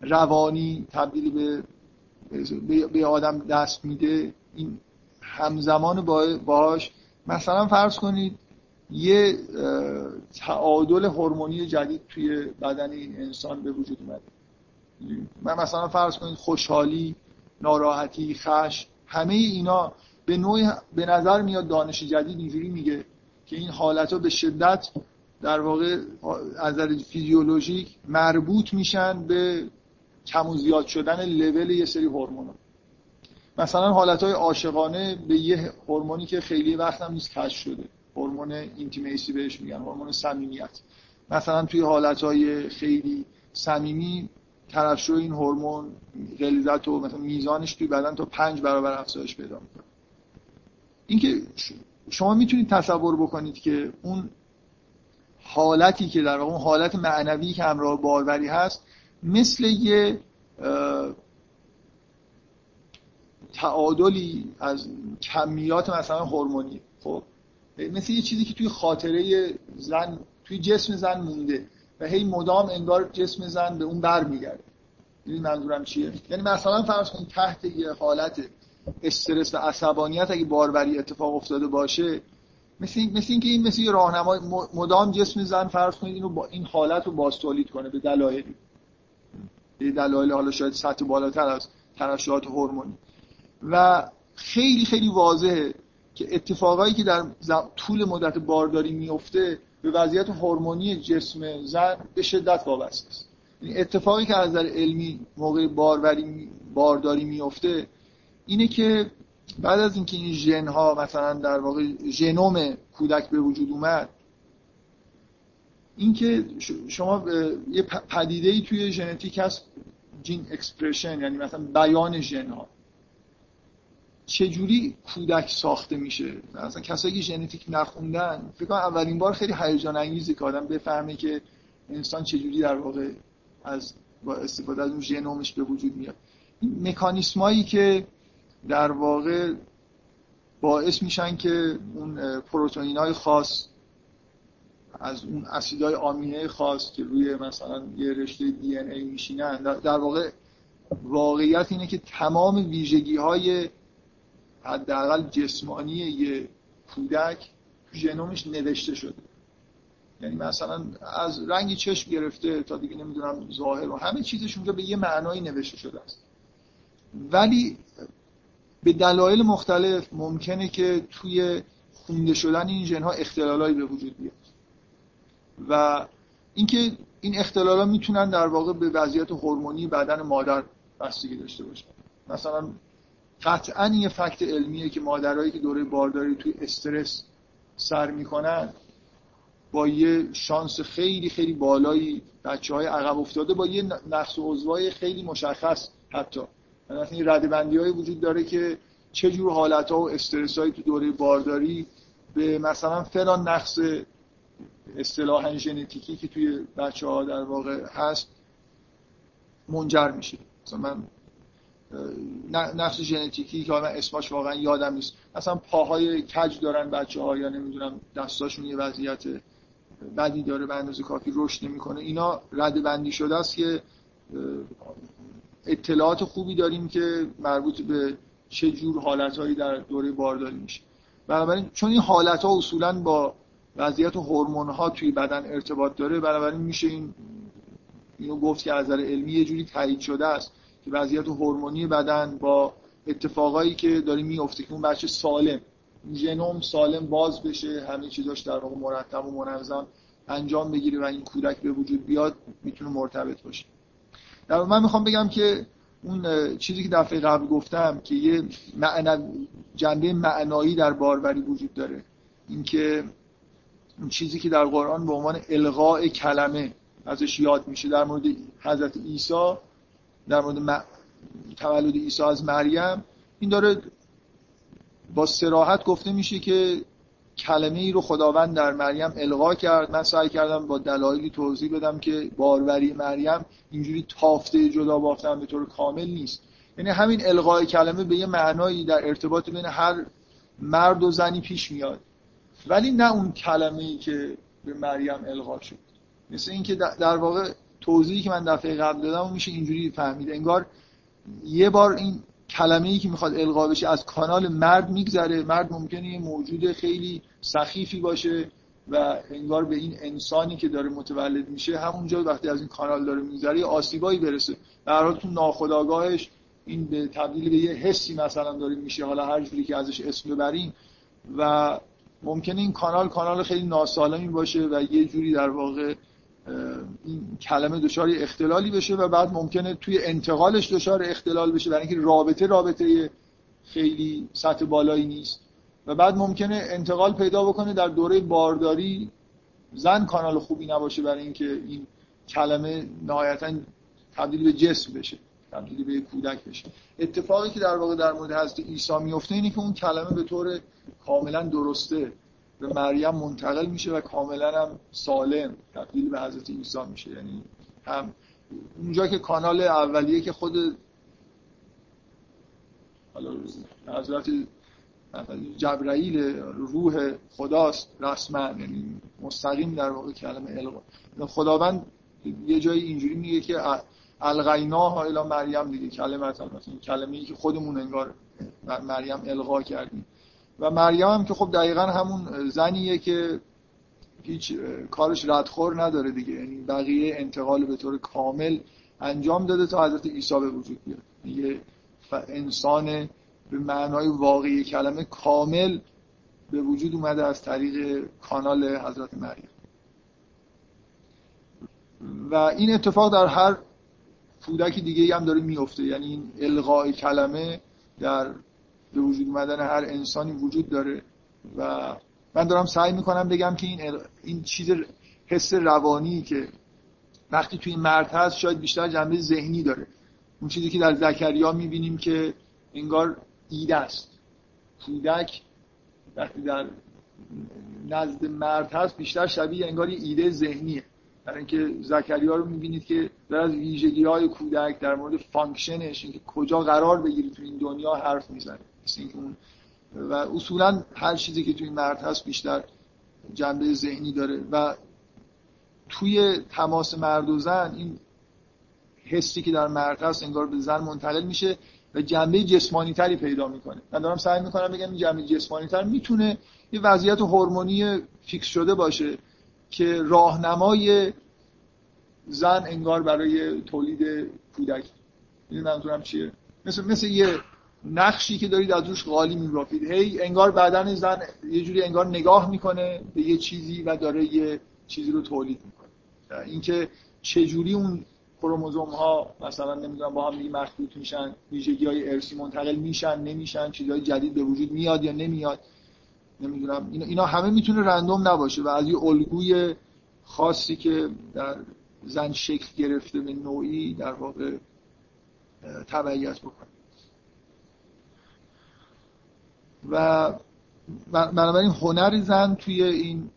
روانی تبدیل به به آدم دست میده این همزمان باش مثلا فرض کنید یه تعادل هورمونی جدید توی بدن انسان به وجود اومده. من مثلا فرض کنید خوشحالی ناراحتی خش همه اینا به نوعی به نظر میاد دانش جدید اینجوری میگه که این حالت ها به شدت در واقع از نظر فیزیولوژیک مربوط میشن به کم و زیاد شدن لول یه سری هورمون مثلا حالت های عاشقانه به یه هورمونی که خیلی وقت هم نیست کشف شده. هورمون اینتیمیسی بهش میگن هورمون صمیمیت. مثلا توی حالت های خیلی صمیمی ترشح این هورمون غلیظت و مثلا میزانش توی بدن تا پنج برابر افزایش پیدا می‌کنه. اینکه شما می‌تونید تصور بکنید که اون حالتی که در اون حالت معنوی که همراه باروری هست مثل یه تعادلی از کمیات مثلا هورمونی. خب مثل یه چیزی که توی خاطره زن توی جسم زن مونده و هی مدام انگار جسم زن به اون بر میگرده این منظورم چیه؟ یعنی مثلا فرض کنید تحت یه حالت استرس و عصبانیت اگه باروری اتفاق افتاده باشه مثل مثل اینکه این مثل راهنمای مدام جسم زن فرض کنید اینو با این حالت رو باز تولید کنه به دلایلی به دلایل حالا شاید سطح بالاتر از ترشحات هورمونی. و خیلی خیلی واضحه که اتفاقایی که در طول مدت بارداری میفته به وضعیت هورمونی جسم زن به شدت وابسته است. یعنی اتفاقی که از نظر علمی موقع باروری بارداری میفته اینه که بعد از اینکه این ژن ها مثلا در واقع ژنوم کودک به وجود اومد اینکه شما یه پدیده ای توی ژنتیک هست gene expression یعنی مثلا بیان ژن ها چجوری کودک ساخته میشه؟ مثلا کسایی که ژنتیک نخوندن فکر کنم اولین بار خیلی هیجان انگیزه که آدم بفهمه که انسان چجوری در واقع از با استفاده از اون ژنومش به وجود میاد. این مکانیسمایی که در واقع باعث میشن که اون پروتئین های خاص از اون اسیدهای آمینه خاص که روی مثلا یه رشته دی ان ای میشینن در واقع واقعیت اینه که تمام ویژگی های حداقل جسمانی یه کودک ژنومش نوشته شده. یعنی مثلا از رنگ چشم گرفته تا دیگه نمی‌دونم ظاهر و همه چیزش اونجا به یه معنایی نوشته شده است. ولی به دلایل مختلف ممکنه که توی خونده شدن این ژنها اختلالایی به وجود بیاد. و اینکه این اختلالا می‌تونن در واقع به وضعیت هورمونی بدن مادر بستگی داشته باشن. مثلا قطعا یه فکت علمیه که مادرایی که دوره بارداری توی استرس سر می‌کنن با یه شانس خیلی خیلی بالایی بچه های عقب افتاده با یه نقص و عضوای خیلی مشخص حتی. این ردبندی های وجود داره که چه جور حالت ها و استرس هایی تو دوره بارداری به مثلا فلان نقص اصطلاحا ژنتیکی که توی بچه ها در واقع هست منجر میشه. مثلا من نقص ژنتیکی که من اسمش واقعا یادم نیست. مثلا پاهای کج دارن بچه ها یا نمی‌دونم دستاشون یه وضعیت بدی داره به اندازه کافی رشد نمی‌کنه. اینا رد بندی شده است که اطلاعات خوبی داریم که مربوط به چه جور حالتهایی در دوره بارداری میشه. بنابراین چون این حالت ها اصولا با وضعیت هورمون ها توی بدن ارتباط داره بنابراین میشه این اینو گفت که از نظر علمی یه جوری تایید شده است که وضعیت هورمونی بدن با اتفاقایی که داره میفته که اون بچه سالم ژنوم سالم باز بشه همه چیزاش در واقع مرتب و منظم انجام بگیره و این کودک به وجود بیاد می‌تونه مرتبط باشه. من می‌خوام بگم که اون چیزی که دفعه قبل گفتم که یه جنبه معنایی در باروری وجود داره. اینکه اون چیزی که در قرآن به عنوان الغاء کلمه ازش یاد میشه در مورد حضرت عیسی در مورد تولد عیسی از مریم این داره با سراحت گفته میشه که کلمه ای رو خداوند در مریم القا کرد. من سعی کردم با دلایلی توضیح بدم که باروری مریم اینجوری تافته جدا بافتن به طور کامل نیست. یعنی همین القای کلمه به یه معنایی در ارتباط بین هر مرد و زنی پیش میاد. ولی نه اون کلمه ای که به مریم القا شد. مثل اینکه در واقع توضیحی که من دفعه قبل دادم میشه اینجوری فهمید. انگار یه بار این کلمه ای که می‌خواد القا بشه از کانال مرد میگذره. مرد ممکنه یه موجود خیلی سخیفی باشه و انگار به این انسانی که داره متولد میشه همونجا وقتی از این کانال داره میگذره یه آسیبایی برسه. در حال تو ناخودآگاهش این به تبدیل به یه حسی مثلا داره میشه. حالا هر جوری که ازش اسم ببریم و ممکنه این کانال کانال خیلی ناسالمی باشه و یه جوری در واقع این کلمه دچار اختلالی بشه و بعد ممکنه توی انتقالش دچار اختلال بشه برای اینکه رابطه رابطه خیلی سطح بالایی نیست. و بعد ممکنه انتقال پیدا بکنه در دوره بارداری. زن کانال خوبی نباشه برای اینکه این کلمه نهایتا تبدیل به جسم بشه تبدیل به کودک بشه. اتفاقی که در واقع در مورد حضرت عیسی میفته اینه که اون کلمه به طور کاملا درسته به مریم منتقل میشه و کاملا هم سالم تبدیل به حضرت عیسی میشه. یعنی هم اونجا که کانال اولیه که خود حضرت جبرائیل روح خداست رسما یعنی مستقیم در واقع کلمه القا خداوند یه جایی اینجوری میگه که الغینا الی مریم دیگه کلمه مثلا کلمه ای که خودمون انگار مریم القا کردیم. و مریم هم که خب دقیقا همون زنیه که هیچ کارش ردخور نداره دیگه. یعنی بقیه انتقال به طور کامل انجام داده تا حضرت عیسی به وجود بیاد. یه انسان به معنای واقعی کلمه کامل به وجود اومده از طریق کانال حضرت مریم. و این اتفاق در هر کودک دیگه هم داره میفته یعنی این الغای کلمه در به وجود اومدن هر انسانی وجود داره و من دارم سعی می‌کنم بگم که این, این چیز حس روانی که وقتی توی مرد هست شاید بیشتر جنبه ذهنی داره. اون چیزی که در زکریا می‌بینیم که انگار ایده است. کودک وقتی در نزد مرد هست بیشتر شبیه انگار ایده ذهنیه. در اینکه زکریا رو می‌بینید که در از ویژگی های کودک در مورد function ش اینکه کجا قرار بگیره تو این دنیا حرف می‌زنه. اون و اصولا هر چیزی که توی مرد هست بیشتر جنبه ذهنی داره. و توی تماس مرد و زن این حسی که در مرد هست انگار به زن منتقل میشه و جنبه جسمانی تری پیدا می‌کنه. من دارم سعی می‌کنم بگم این جنبه جسمانی تر می‌تونه یه وضعیت هورمونی فیکس شده باشه که راهنمای زن انگار برای تولید کودک. این منظورم چیه؟ مثل مثل یه نقشی که دارید از روش غالی میبافید. هی انگار بدن زن یه جوری انگار نگاه می‌کنه به یه چیزی و داره یه چیزی رو تولید می‌کنه. اینکه چه جوری اون کروموزوم ها مثلا نمی‌دونم با هم دیگه مخلوط میشن ویژگی های ارسی منتقل میشن نمیشن چیزهای جدید به وجود میاد یا نمیاد نمی‌دونم. اینا همه می‌تونه رندوم نباشه و از یه الگوی خاصی که در زن شکل گرفته به نوعی در واقع تبعیت بکنه. و بنابراین هنر زن توی این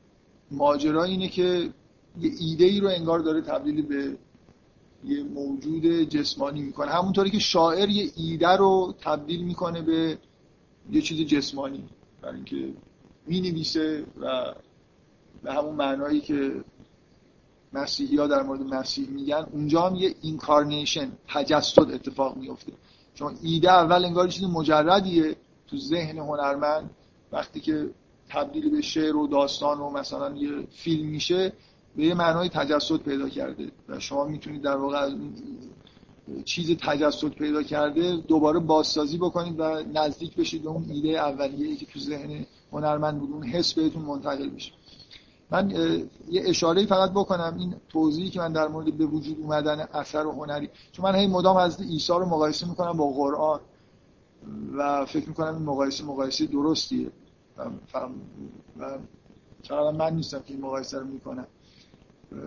ماجرا اینه که یه ایده ای رو انگار داره تبدیل به یه موجود جسمانی می‌کنه. همونطوری که شاعر یه ایده رو تبدیل می‌کنه به یه چیز جسمانی برای اینکه می‌نویسه و به همون معنایی که مسیحی ها در مورد مسیح میگن اونجا هم یه اینکارنیشن تجسد اتفاق میفته چون ایده اول انگار چیز مجردیه. تو ذهن هنرمند وقتی که تبدیل به شعر و داستان و مثلا یه فیلم میشه به یه معنای تجسد پیدا کرده و شما می‌تونید در واقع چیز تجسد پیدا کرده دوباره بازسازی بکنید و نزدیک بشید به اون ایده اولیه که تو ذهن هنرمند بود اون حس بهتون منتقل بشه. من یه اشاره فقط بکنم این توضیحی که من در مورد به وجود اومدن اثر و هنری چون من هی مدام از عیسی رو مقایسه می‌کنم با قرآن. و فکر می‌کنم این مقایسه مقایسه درستیه. و چقدر من نیستم که این مقایسه رو می‌کنم.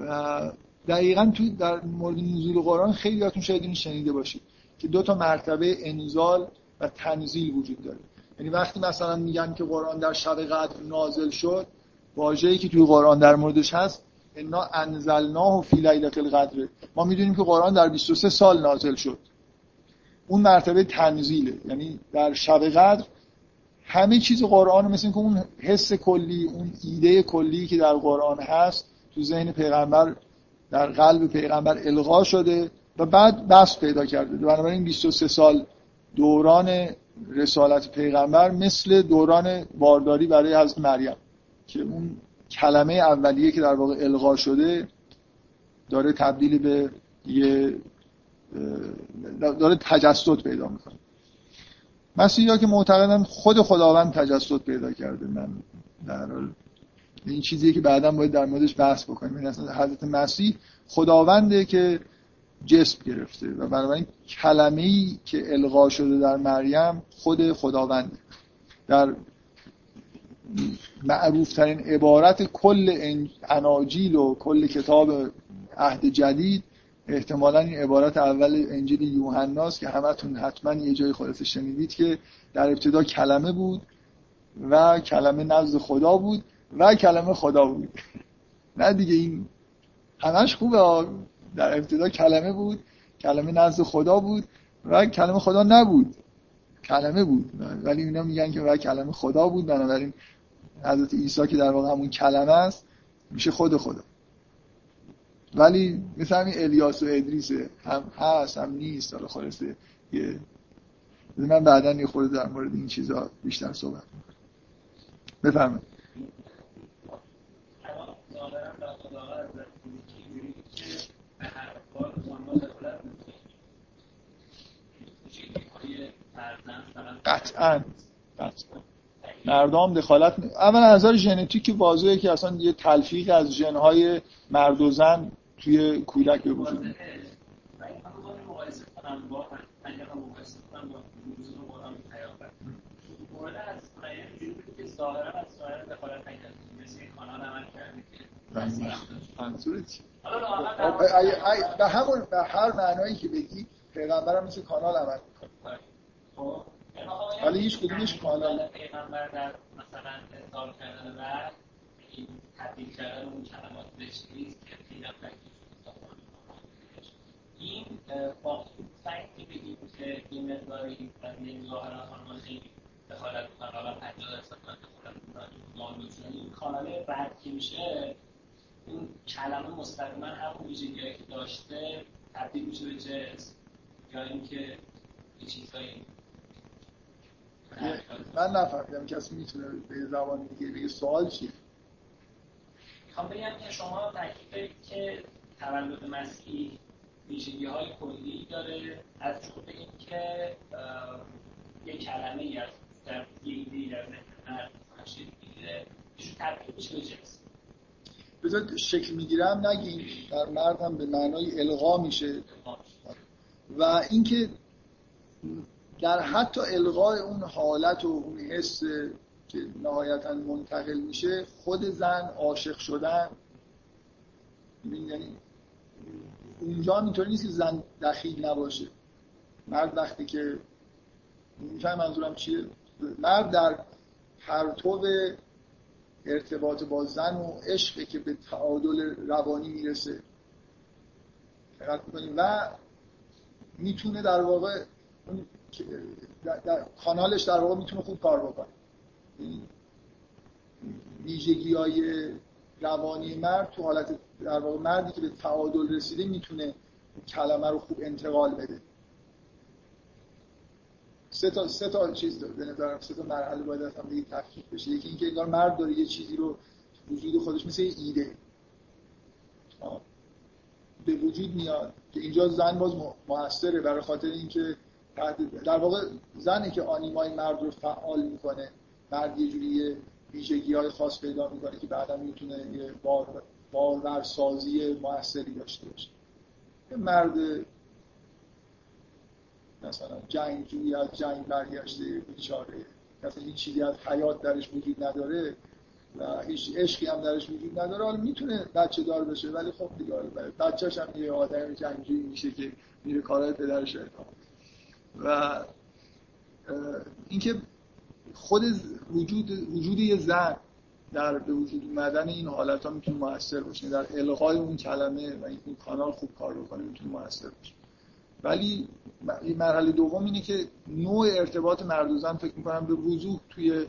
و دقیقا توی در مورد نزول قرآن خیلی هاتون شاید این شنیده باشید که دو تا مرتبه انزال و تنزیل وجود داره. یعنی وقتی مثلا میگن که قرآن در شب قدر نازل شد واژه‌ای که توی قرآن در موردش هست انا انزلناه فی لیلة القدر. ما می‌دونیم که قرآن در 23 سال نازل شد. اون مرتبه تنزیله. یعنی در شب قدر همه چیز قرآن مثل که اون حس کلی اون ایده کلی که در قرآن هست تو ذهن پیغمبر در قلب پیغمبر القا شده و بعد بس پیدا کرده. بنابراین 23 سال دوران رسالت پیغمبر مثل دوران بارداری برای حضرت مریم که اون کلمه اولیه که در واقع القا شده داره تبدیل به یه داره تجسد پیدا می‌کنه. مسیحی که معتقدن خود خداوند تجسد پیدا کرده من در حال این چیزی که بعدا باید در موردش بحث بکنیم. این اصلا حضرت مسیح خداونده که جسم گرفته و بنابراین کلمه ای که القا شده در مریم خود خداونده. در معروف ترین عبارت کل اناجیل و کل کتاب عهد جدید احتمالا این عبارت اول انجیل یوحناست که همتون حتما یه جای خلاصه شنیدید که در ابتدا کلمه بود و کلمه نزد خدا بود و کلمه خدا بود. [laughs] نه دیگه این همش خوبه. در ابتدا کلمه بود کلمه نزد خدا بود و کلمه خدا نبود. کلمه بود. ولی اینا میگن که و کلمه خدا بود. بنابراین حضرت عیسی که در واقع همون کلمه است میشه خود خدا. ولی مثل همین الیاس و ادریس هم هست هم نیست. حالا خلاصه یه من بعدا یه خورده در مورد این چیزا بیشتر صحبت بفرمایید. قطعا. قطعا. مردم دخالت اولا نظر ژنتیک واضحه که اصلا یه تلفیق از ژنهای مرد و زن توی کودک به وجود میاد. به همون به هر معنایی که بگی پیغمبرم مثل کانال عمل می‌کنه. ولی هیچ کدومش پیغمبر در مثلا ارسال کردن و تبدیل کردن اون کلمات نیست که این فکتی بگیم که این مقداری از این ظاهرا خیلی دخالت می‌کنن حالا 50 درصد من دخالت این کانال بعد که میشه این کلمه مستقیما همون که داشته تبدیل میشه به یا اینکه چیزایی من نفهمیدم کسی می‌تونه به زبان دیگه بگه. سوال چیه؟ می‌خوام بگم که شما تحقیق که تولد مسیح ویژگی های کلی داره. از جمله اینکه یه کلمه ای از در ایده در ذهن می‌گیره. تبدیل میشه به جنس. بذار شکل می‌گیرم. نگیم در مرد هم به معنای القا میشه. و اینکه در حتی الغای اون حالت و اون حس که نهایتا منتقل میشه خود زن عاشق شدن یعنی اونجا اینطوری نیست که زن دخیل نباشه. مرد وقتی که میفهم منظورم چیه؟ مرد در پرتو ارتباط با زن و عشقی که به تعادل روانی می‌رسه و می‌تونه در واقع در کانالش در واقع می‌تونه خوب کار بکنه. ویژگی های روانی مرد تو حالت در واقع مردی که به تعادل رسیده می‌تونه کلمه رو خوب انتقال بده. سه تا سه تا چیز داره به نظرم سه تا مرحله باید هم دیگه تفکیک بشه. یکی اینکه انگار مرد داره یه چیزی رو وجود خودش مثل یه ایده. به وجود میاد. که اینجا زن باز موثره برای خاطر اینکه در واقع زنی که آنیمای مرد رو فعال می‌کنه مرد یه جوری ویژگی های خاص پیدا می‌کنه که بعدا می‌تونه یه بار باورسازی موثری داشته باشه. مرد مثلا جنگجوی از جنگ برگشته بیچاره مثلا هیچ چیزی از حیات درش وجود نداره و هیچ عشقی هم درش وجود نداره حالا می‌تونه بچه دار بشه ولی خب دیگه بچه‌ش هم یه آدم جنگجویی میشه که میره کارهای پدرش رو و اینکه خود وجود وجود یه زن در به وجود اومدن این حالت ها می‌تونه موثر باشه در الغای اون کلمه و این کانال خوب کار بکنه می‌تونه موثر باشه. ولی مرحله دوم اینه که نوع ارتباط مرد و زن فکر می‌کنم به وضوح توی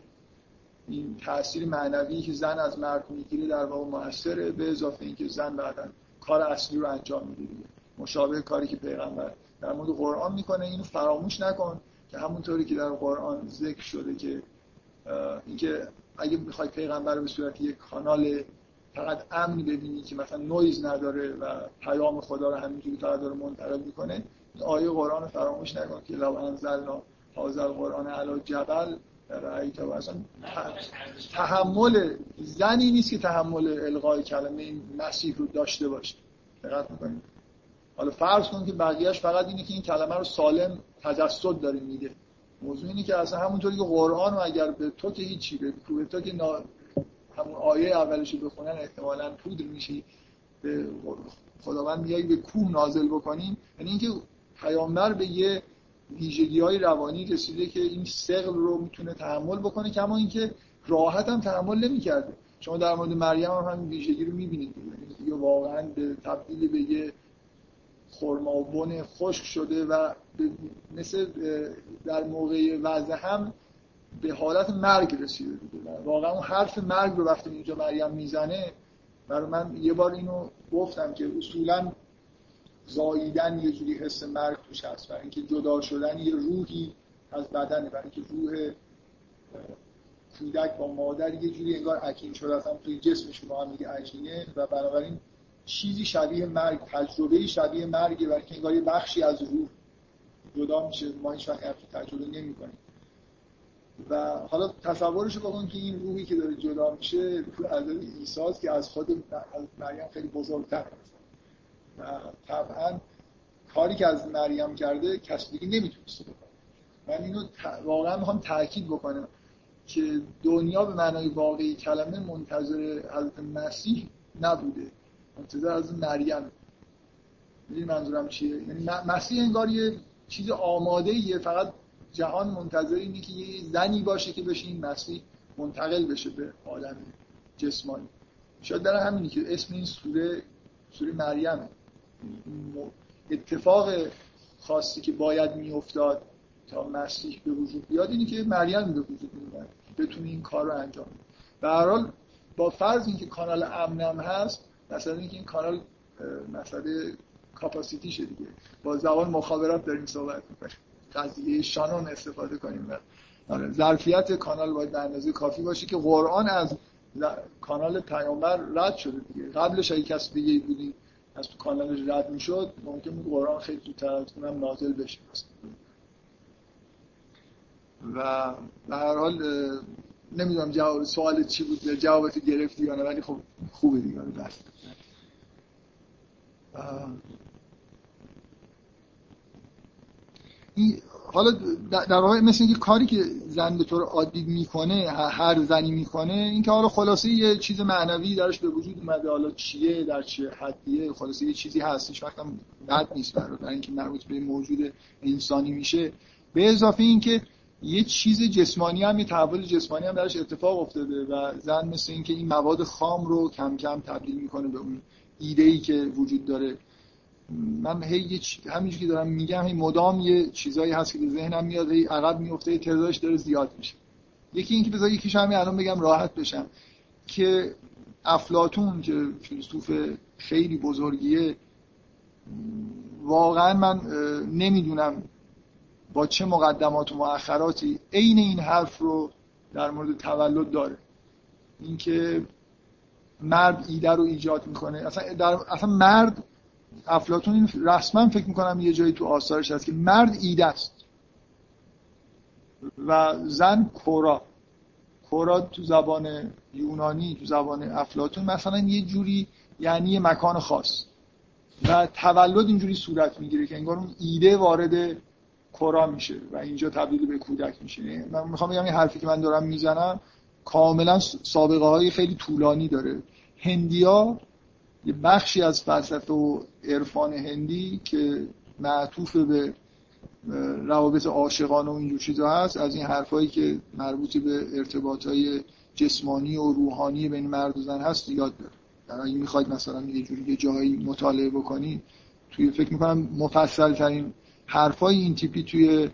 این تاثیر معنوی که زن از مرد می‌گیره در واقع موثره به اضافه اینکه زن بعدا کار اصلی رو انجام میده مشابه کاری که پیغمبر در مورد قرآن می‌کنه. اینو فراموش نکن که همونطوری که در قرآن ذکر شده که اینکه اگه می‌خوای پیغمبر رو به صورت یک کانال فقط امن ببینی که مثلا نویز نداره و پیام خدا رو همینجوری فقط داره منتقل می‌کنه این آیه قرآن فراموش نکن که لو انزلنا هذا القرآن علی جبل رأیت و اصلا تحمل زنی نیست که تحمل القای کلمه مسیح رو داشته باشه. دقت می‌کنید حالا فرض کن که بقیهش فقط اینه که این کلمه رو سالم تجسد داره میده موضوع اینه که اصلا همونطوری که قرآن رو اگر به تو که هیچی به تو که نا... همون آیه اولش بخونن احتمالا پودر میشی به خداوند میگه به کوه نازل بکنیم یعنی اینکه پیامبر به یه ویژگی های روانی رسیده که این سقل رو می‌تونه تحمل بکنه کما اینکه راحت هم تحمل نمی‌کرده. شما در مورد مریم هم همین ویژگی رو می‌بینید. یعنی واقعا به تبدیل به یه خرما و بن خشک شده و مثل در موقع وضع هم به حالت مرگ رسیده دیگه واقعا اون حرف مرگ رو وقتی اینجا مریم می‌زنه برای من یه بار اینو گفتم که اصولا زاییدن یه جوری حس مرگ توش هست. برای اینکه جدا شدن یه روحی از بدنه. برای که روح کودک با مادر یه جوری انگار عکین شده. اصلا توی جسمش با هم دیگه عجینه و بنابراین چیزی شبیه مرگ تجربه شبیه مرگه برای که انگار یه بخشی از روح جدا میشه. ما هیچ وقت تجربه نمی‌کنیم. و حالا تصورش بکن که این روحی که داره جدا میشه عدد ایساز که از خود مریم خیلی بزرگتر هست و طبعا کاری که از مریم کرده کسی دیگه نمی‌تونسته بکنه. من اینو واقعا می‌خوام تاکید بکنم که دنیا به معنای واقعی کلمه منتظر حضرت مسیح نبوده. منتظر از مریم می‌دونی منظورم چیه؟ یعنی مسیح انگار یه چیز آماده ایه فقط جهان منتظر اینه که یه زنی باشه که بشه این مسیح منتقل بشه به عالم جسمانی. شاید در همینی که اسم این سوره سوره مریم اتفاق خاصی که باید میافتاد تا مسیح به وجود بیاد اینی که مریم به وجود میاد بتونه این کار رو انجام بده. به هر حال با فرض اینکه کانال امنم هست مثلا اینکه این کانال مسئله کاپاسیتی دیگه. با زبان مخابرات داریم صحبت می‌کنیم. قضیه شانون استفاده کنیم. آره، ظرفیت کانال باید به اندازه کافی باشه که قرآن از کانال پیامبر رد شده دیگه. قبلش اگه کسی دیگه بودی از تو کانالش رد می‌شد ممکن بود قرآن خیلی زودتر از اونم نازل بشه. و به هر حال نمی‌دونم جواب سوال چی بود جوابت گرفتی یا نه ولی خب خوبه دیگه بس حالا در واقع مثل اینکه کاری که زن به طور عادی می‌کنه هر زنی می‌کنه اینکه حالا خلاصه یه چیز معنوی درش به وجود اومده حالا چیه در چه حدیه خلاصه یه چیزی هستش وقتا بد نیست برای اینکه مربوط به موجود انسانی میشه. به اضافه اینکه یه چیز جسمانی هم یه تحول جسمانی هم درش اتفاق افتاده و زن مثل اینکه این مواد خام رو کم کم تبدیل می‌کنه به اون ایده ای که وجود داره. من هی همینجوری که دارم میگم هی مدام یه چیزایی هست که ذهنم میاد هی عقب میفته تعدادش داره زیاد میشه. یکی اینکه بذار یکیش همین الان بگم راحت بشم که افلاتون که فیلسوف خیلی بزرگیه واقعا من نمی‌دونم با چه مقدمات و مؤخراتی عین این حرف رو در مورد تولد داره. اینکه مرد ایده رو ایجاد می‌کنه. اصلا, در... اصلا مرد افلاتون این رسما فکر می‌کنم یه جایی تو آثارش هست که مرد ایده است. و زن کورا. کورا تو زبان یونانی تو زبان افلاتون مثلا یه جوری یعنی مکان خاص. و تولد اینجوری صورت می‌گیره که انگار اون ایده وارد کورا میشه و اینجا تبدیل به کودک میشه. من می‌خوام بگم این حرفی که من دارم می‌زنم کاملا سابقه های خیلی طولانی داره. هندیا یه بخشی از فلسفه و عرفان هندی که معطوف به روابط عاشقان و اینجور چیزا هست از این حرفایی که مربوط به ارتباط های جسمانی و روحانی بین مرد و زن هست یاد داره. در اگه می‌خواید مثلا یه جوری یه جایی مطالعه بکنید توی فکر می‌کنم مفصل ترین حرفای این تیپی توی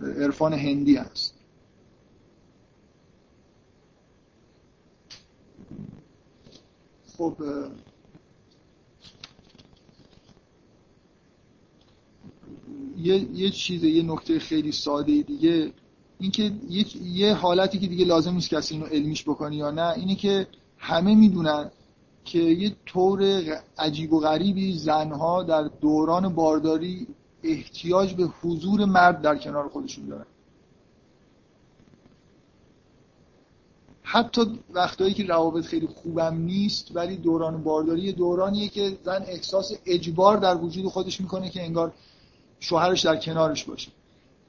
عرفان هندی هست. خب یه یه چیز یه نکته خیلی ساده دیگه اینکه یه یه حالتی که دیگه لازم نیست کسی اینو علمیش بکنی یا نه اینه که همه می‌دونن که یه طور عجیب و غریبی زنها در دوران بارداری احتیاج به حضور مرد در کنار خودشون دارن. حتی وقتایی که روابط خیلی خوبم نیست ولی دوران بارداری دورانیه که زن احساس اجبار در وجود خودش می‌کنه که انگار شوهرش در کنارش باشه.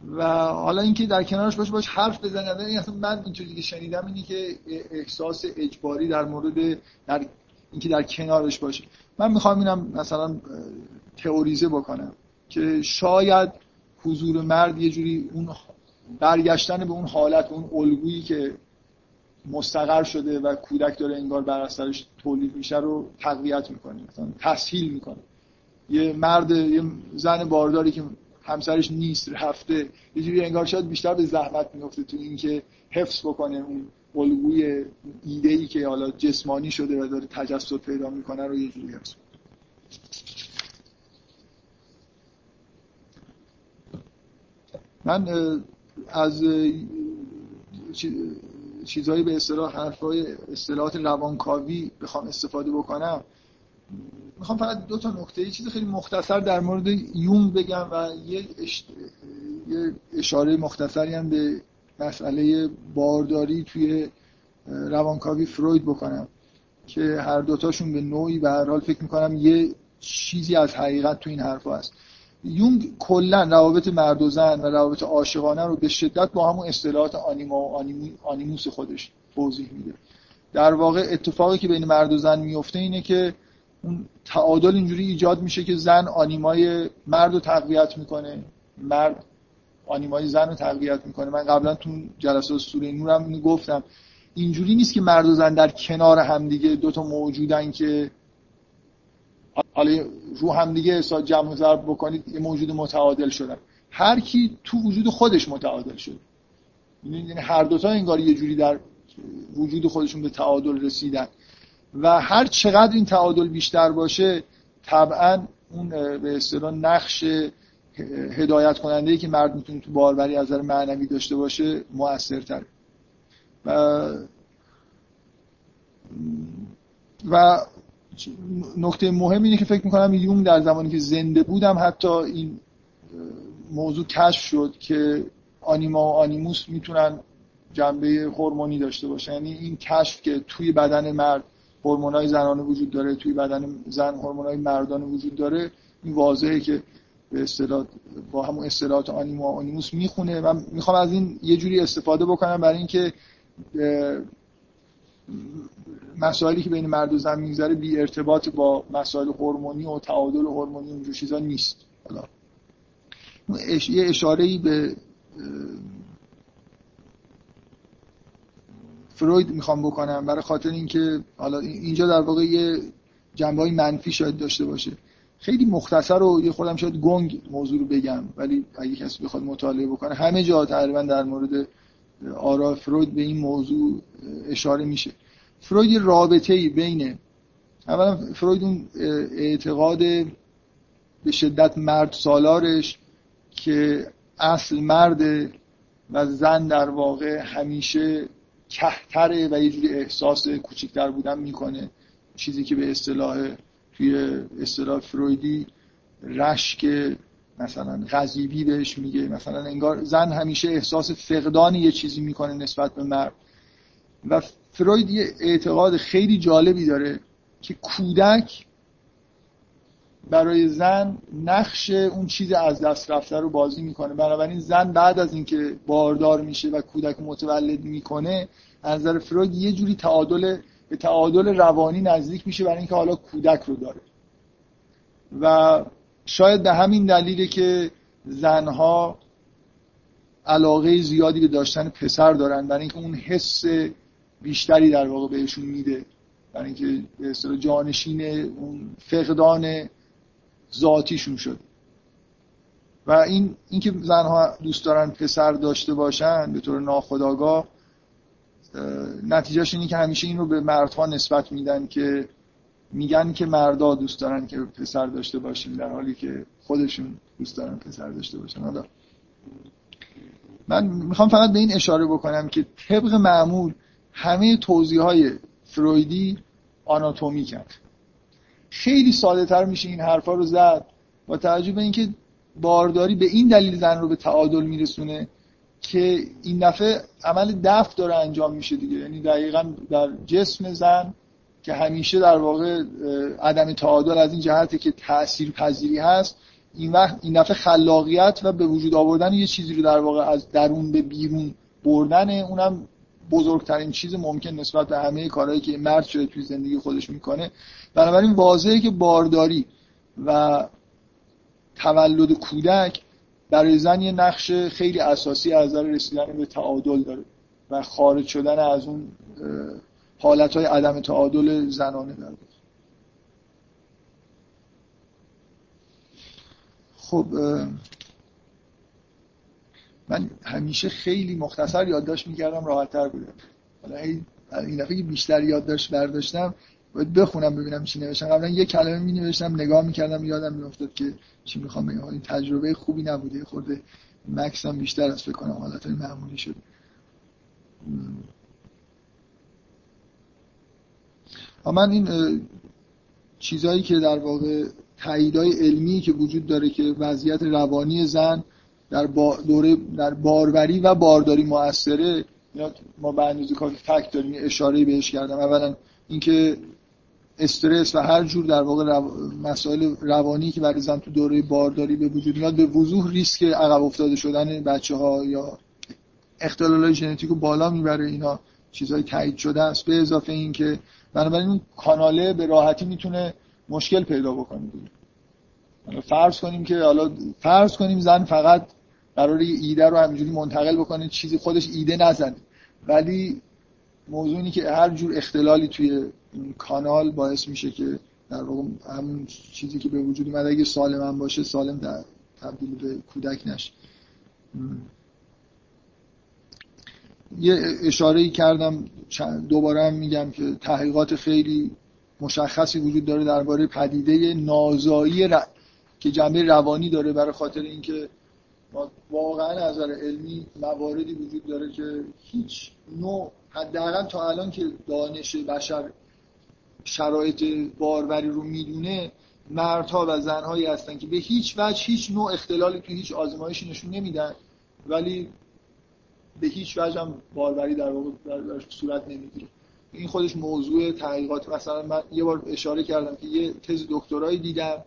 و حالا اینکه در کنارش باشه باش حرف بزنه. این اصلا من اینطوری که شنیدم اینی که احساس اجباری در مورد در اینکه در کنارش باشه. من می‌خوام اینم مثلا تئوریزه بکنم. که شاید حضور مرد یه جوری اون برگشتن به اون حالت اون الگویی که مستقر شده و کودک داره انگار بر اثرش تولید میشه رو تقویت می‌کنه مثلا تسهیل می‌کنه. یه مرد یه زن بارداری که همسرش نیست رفته یه جوری انگار شاید بیشتر به زحمت میفته تو اینکه حفظ بکنه اون الگوی ایده ای که حالا جسمانی شده و داره تجسد پیدا می‌کنه رو یه جوری حفظ من از چیزهایی به اصطلاح حرفای اصطلاحات روانکاوی بخوام استفاده بکنم می‌خوام فقط دو تا نکته چیز خیلی مختصر در مورد یونگ بگم و یه, یه اشاره مختصری هم به مسئله بارداری توی روانکاوی فروید بکنم که هر دوتاشون به نوعی به هر حال فکر می‌کنم یه چیزی از حقیقت تو این حرف هست. یونگ کلا روابط مرد و زن و روابط عاشقانه رو به شدت با همون اصطلاحات آنیما و آنیموس خودش توضیح میده. در واقع اتفاقی که بین مرد و زن میفته اینه که اون تعادل اینجوری ایجاد میشه که زن آنیمای مرد رو تقویت می‌کنه. مرد آنیمای زن رو تقویت می‌کنه. من قبلا تو جلسات سوره نورم اینو گفتم. اینجوری نیست که مرد و زن در کنار همدیگه دو تا موجودن که حالا رو همدیگه حساب جمع ضرب بکنید یه موجود متعادل شدن. هر کی تو وجود خودش متعادل شد. یعنی هر دوتا انگار یه جوری در وجود خودشون به تعادل رسیدن. و هر چقدر این تعادل بیشتر باشه طبعا اون به اصطلاح نقش هدایت کننده ای که مرد می‌تونه تو باروری از نظر معنوی داشته باشه موثرتر و و نکته مهم اینه که فکر می‌کنم یون در زمانی که زنده بودم حتی این موضوع کشف شد که آنیما و آنیموس می‌تونن جنبه هورمونی داشته باشه یعنی این کشف که توی بدن مرد هورمونای زنانه وجود داره توی بدن زن هورمونای مردانه وجود داره این واضحه که به با همون اصطلاحات آنیما و آنیموس می‌خونه. و می‌خوام از این یه جوری استفاده بکنم برای اینکه مسائلی که بین مرد و زن میگذره بی ارتباط با مسائل هورمونی و تعادل هورمونی اونجور چیزا نیست. حالا یه اشاره ای به فروید می‌خوام بکنم برای خاطر اینکه حالا اینجا در واقع یه جنبه های منفی شاید داشته باشه. خیلی مختصر و یه خودم شاید گنگ موضوع رو بگم ولی اگه کسی بخواد مطالعه بکنه. همه جا تقریبا در مورد آرا فروید به این موضوع اشاره میشه. فروید رابطه ای بین اولا فروید اون اعتقاد به شدت مرد سالارش که اصل مرد و زن در واقع همیشه کهتره و یه جوری احساس کوچکتر بودن می‌کنه. چیزی که به اصطلاح توی اصطلاح فرویدی رشک مثلا غضیبی بهش میگه. مثلا انگار زن همیشه احساس فقدان یه چیزی می‌کنه نسبت به مرد. و فروید یه اعتقاد خیلی جالبی داره که کودک برای زن نقش اون چیز از دست رفته رو بازی می‌کنه. بنابراین زن بعد از اینکه باردار میشه و کودک متولد می‌کنه از نظر فروید یه جوری تعادل به تعادل روانی نزدیک میشه برای اینکه حالا کودک رو داره. و شاید به همین دلیله که زنها علاقه زیادی به داشتن پسر دارن برای اینکه اون حس بیشتری در واقع بهشون میده. برای اینکه به اصطلاح جانشین اون فقدان ذاتیشون شده. و این اینکه زنها دوست دارن پسر داشته باشن به طور ناخودآگاه نتیجهش اینه که همیشه این رو به مردها نسبت میدن که میگن که مردا دوست دارن که پسر داشته باشیم در حالی که خودشون دوست دارن پسر داشته باشن. حالا من می‌خوام فقط به این اشاره بکنم که طبق معمول همه توضیح های فرویدی آناتومی کرد. خیلی ساده تر میشه این حرفا رو زد با توجه به اینکه بارداری به این دلیل زن رو به تعادل میرسونه که این دفعه عمل دفع داره انجام میشه دیگه. یعنی دقیقا در جسم زن که همیشه در واقع عدم تعادل از این جهته که تأثیر پذیری هست این وقت این دفعه خلاقیت و به وجود آوردن یه چیزی رو در واقع از درون به بیرون بردن اونم بزرگترین چیز ممکن نسبت به همه کارهایی که مرد شده توی زندگی خودش می‌کنه. بنابراین واضحه که بارداری و تولد کودک برای زن یه نقش خیلی اساسی از نظر رسیدن به تعادل داره و خارج شدن از اون حالت های عدم تعادل زنانه داره خب من همیشه خیلی مختصر یادداشت می‌کردم راحتتر بودم حالا این دفعه بیشتر یادداشت برداشتم باید بخونم ببینم چی نوشتم. قبلا یه کلمه می نوشتم نگاه می‌کردم یادم میافتاد که چی می‌خوام بگم. این تجربه خوبی نبوده خورده مکس بیشتر از فکر کنم حالت معمولی شد. من این چیزهایی که در واقع تاییدهای علمی که وجود داره که وضعیت روانی زن در دوره در باروری و بارداری موثره. ما به اندازه کافی فکت داریم اشاره بهش کردم. اولا اینکه استرس و هر جور در واقع مسائل روانی که برای زن تو دوره بارداری به وجود میاد به وضوح ریسک عقب افتاده شدن بچه ها یا اختلال ژنتیک رو بالا می‌بره. اینا چیزهای تایید شده است. به اضافه اینکه بنابراین این کاناله به راحتی می‌تونه مشکل پیدا بکنه. فرض کنیم که حالا فرض کنیم زن فقط قرار ایده رو همینجوری منتقل بکنه چیزی خودش ایده نزنه. ولی موضوع اینه که هر جور اختلالی توی این کانال باعث میشه که در واقع همون چیزی که به وجود اومده اگه سالم هم باشه سالم در تبدیل به کودک نشه. یه اشاره کردم دوباره هم میگم که تحقیقات خیلی مشخصی وجود داره درباره پدیده نازایی که جنبه روانی داره برای خاطر اینکه واقعا از نظر علمی مواردی وجود داره که هیچ نوع حداقل تا الان که دانش بشر شرایط باروری رو می‌دونه مردها و زنهایی هستن که به هیچ وجه هیچ نوع اختلالی تو هیچ آزمایشی نشون نمیدن ولی به هیچ وجه هم باروری در واقع در صورت نمی‌گیره. این خودش موضوع تحقیقات. مثلا من یه بار اشاره کردم که یه تز دکترایی دیدم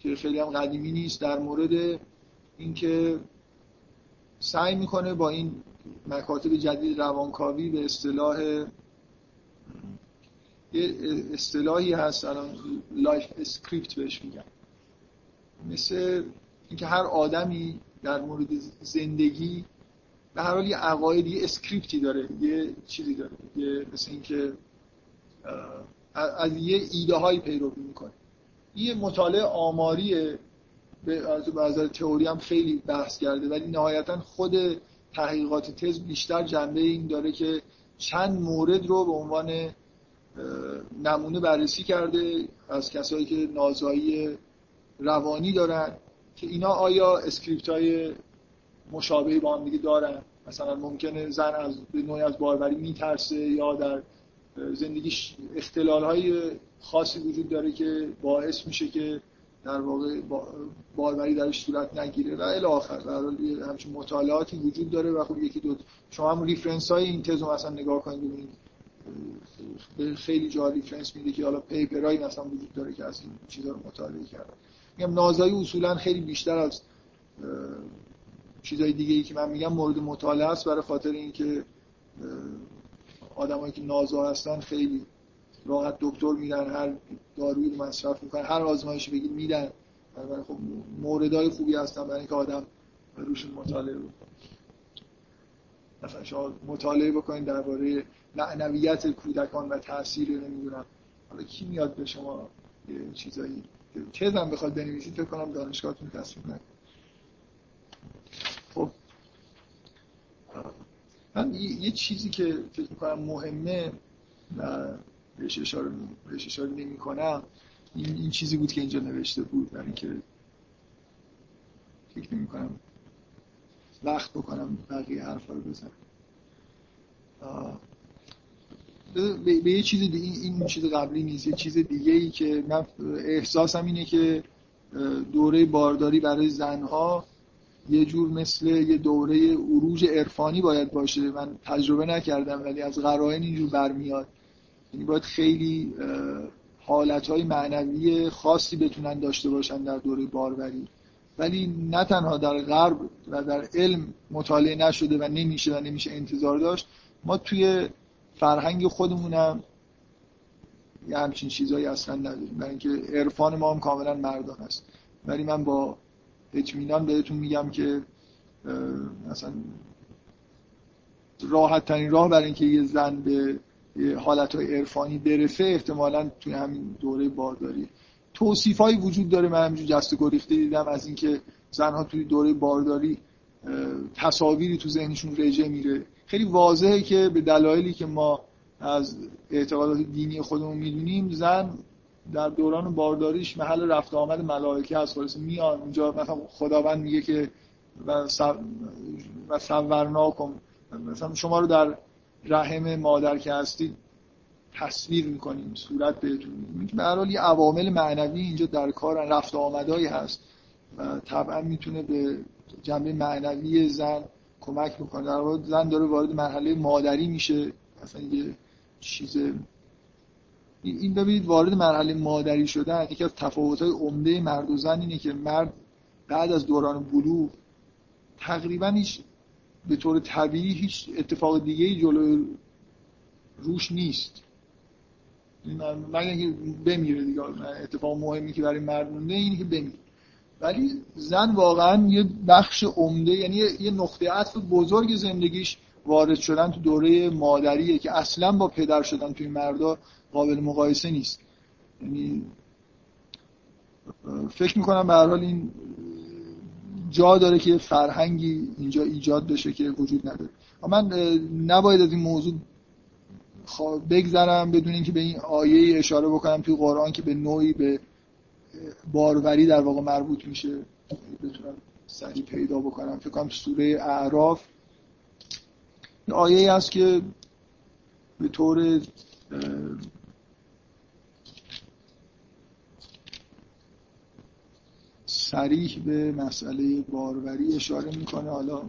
که خیلی هم قدیمی نیست در مورد اینکه سعی می‌کنه با این مکاتب جدید روانکاوی به اصطلاح یه اصطلاحی هست الان life script بهش میگن. مثل اینکه هر آدمی در مورد زندگی به هر حال یه عقاید یه اسکریپتی داره یه چیزی داره یه مثل اینکه از یه ایده هایی پیروی می‌کنه. یه مطالعه آماریه. به از تئوری هم خیلی بحث کرده ولی نهایتا خود تحقیقات تز بیشتر جنبه این داره که چند مورد رو به عنوان نمونه بررسی کرده از کسایی که نازایی روانی دارن که اینا آیا اسکریپت های مشابهی با هم دیگه دارن؟ مثلا ممکنه زن از به نوعی از باروری میترسه یا در زندگیش اختلال های خاصی وجود داره که باعث میشه که در واقع باروری درش صورت نگیره و الی آخر. در همچین مطالعاتی وجود داره و خب یکی دو شما هم reference های این تزو مثلا نگاه کنید ببینید. خیلی جا reference میده که حالا paper ایی مثلا وجود داره که از این چیزا رو مطالعه کردن میگم نازایی اصولا خیلی بیشتر از چیزای دیگه ای که من میگم مورد مطالعه است برای خاطر اینکه آدمایی که نازا هستن خیلی راحت دکتر میدن هر دارویی رو مصرف می‌کنن هر آزمایشی بگید میدن. برای خب موردهای خوبی هستن برای اینکه آدم روشون مطالعه بکنه. مثلا شما مطالعه بکنید درباره معنویت کودکان و تاثیر نمی‌دونم. حالا کی میاد به شما چیزایی هم بخواد بنویسید فکر کنم دانشگاهتون تصمیم نکنه خب. من یه چیزی که فکر می‌کنم مهمه بهش اشاره بهش اشاره نمی کنم این, این چیزی بود که اینجا نوشته بود برای اینکه فکر نمی کنم وقت بکنم بقیه حرفا رو بزنم. به یه چیز دیگه این چیز قبلی نیست. یه چیز دیگه ای که من احساسم اینه که دوره بارداری برای زنها یه جور مثل یه دوره عروج عرفانی باید باشه. من تجربه نکردم ولی از قرائن اینجور برمیاد. یعنی باید خیلی حالتهای معنوی خاصی بتونن داشته باشن در دوره باروری. ولی نه تنها در غرب و در علم مطالعه نشده و نمیشه و نمیشه انتظار داشت ما توی فرهنگ خودمونم یه همچین چیزهایی اصلا نداریم. برای اینکه عرفان ما هم کاملا مردان است. ولی من با اطمینان بهتون میگم که مثلا راحت ترین راه برای اینکه یه زن به حالت های عرفانی برسه احتمالا توی همین دوره بارداری. توصیف هایی وجود داره. من همینجور جست گریخته دیدم از اینکه زنها توی دوره بارداری تصاویری تو ذهنشون رژه میره. خیلی واضحه که به دلایلی که ما از اعتقادات دینی خودمون می‌دونیم زن در دوران بارداریش محل رفت آمد ملائکه هست. خلاص میان اونجا مثلا خداوند میگه که و و صورناکم مثلا شما رو در رحم مادر که هستید تصویر می‌کنیم صورت بهتون میدیم به هر حال یه عوامل معنوی اینجا در کار رفت آمدایی هست و طبعا می‌تونه به جنبه معنوی زن کمک بکنه. در واقع زن داره وارد مرحله مادری میشه مثلا یه چیز این ببینید وارد مرحله مادری شدن یکی از تفاوت‌های عمده مرد و زن اینه که مرد بعد از دوران بلوغ تقریبا هیچ به طور طبیعی هیچ اتفاق دیگه ای جلوی روش نیست. مگر اینکه بمیره دیگه اتفاق مهمی که برای مرد مونده اینه که بمیره. ولی زن واقعا یه بخش عمده یعنی یه نقطه عطف بزرگ زندگیش وارد شدن تو دوره مادریه که اصلا با پدر شدن توی مردا قابل مقایسه نیست. یعنی فکر می‌کنم به حال این جا داره که فرهنگی اینجا ایجاد بشه که وجود نداره. من نباید از این موضوع بگذرم بدون اینکه به این آیه اشاره بکنم. توی قرآن که به نوعی به باروری در واقع مربوط میشه. بتونم سریع پیدا بکنم. فکر کنم سوره اعراف آیه ای است که به طور سریح به مسئله باروری اشاره می‌کنه. حالا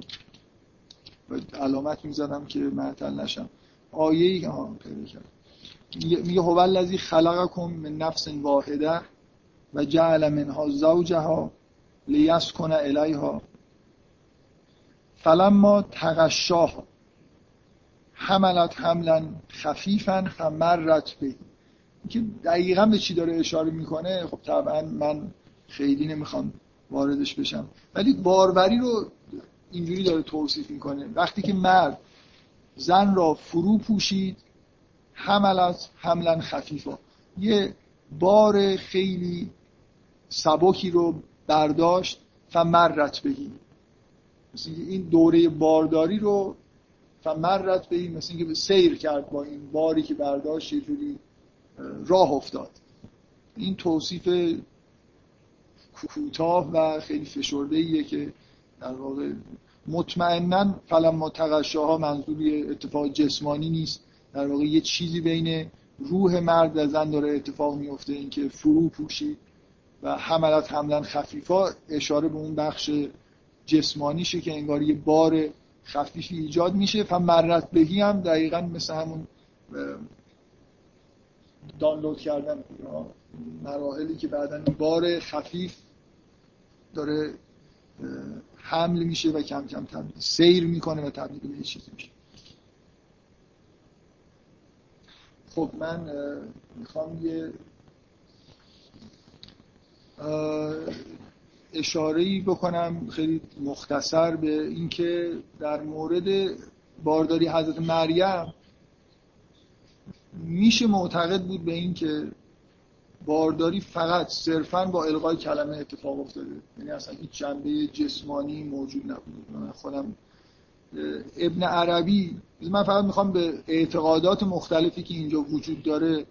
علامت می‌زدم که معطل نشم. آیه ای ها پیدا کرد میگه هو خلقکم من نفس واحده و جعل منها زوجها لیسکن الیها. فلما تغشاها حملت حملا خفیفا فمرت به که دقیقا به چی داره اشاره می‌کنه؟ خب طبعا من خیلی نمی‌خوام واردش بشم. ولی باروری رو اینجوری داره توصیف می‌کنه. وقتی که مرد زن را فرو پوشید حملت حملا خفیفا. یه بار خیلی سبکی رو برداشت فمرت بهی مثل این دوره بارداری رو فمرت بهی مثل اینکه سیر کرد با این باری که برداشت یه جوری راه افتاد. این توصیف کوتاه و خیلی فشرده ایه که در واقع مطمئنا فلما تغشاها منظوری اتفاق جسمانی نیست. در واقع یه چیزی بین روح مرد و زن داره اتفاق میفته اینکه فرو پوشید و حملت حملا خفیفا اشاره به اون بخش جسمانیشه که انگار یه بار خفیفی ایجاد میشه. و مرت بهی هم دقیقا مثل همون دانلود کردن مراحلی که بعدا بار خفیف داره حمل میشه و کم کم تبدیل سیر می‌کنه و تبدیل به چیزی میشه. خب من می‌خوام یه اشاره بکنم خیلی مختصر به اینکه در مورد بارداری حضرت مریم میشه معتقد بود به اینکه بارداری فقط صرفا با القای کلمه اتفاق افتاده. یعنی اصلا هیچ جنبه جسمانی موجود نبود. من خودم ابن عربی من فقط می‌خوام به اعتقادات مختلفی که اینجا وجود داره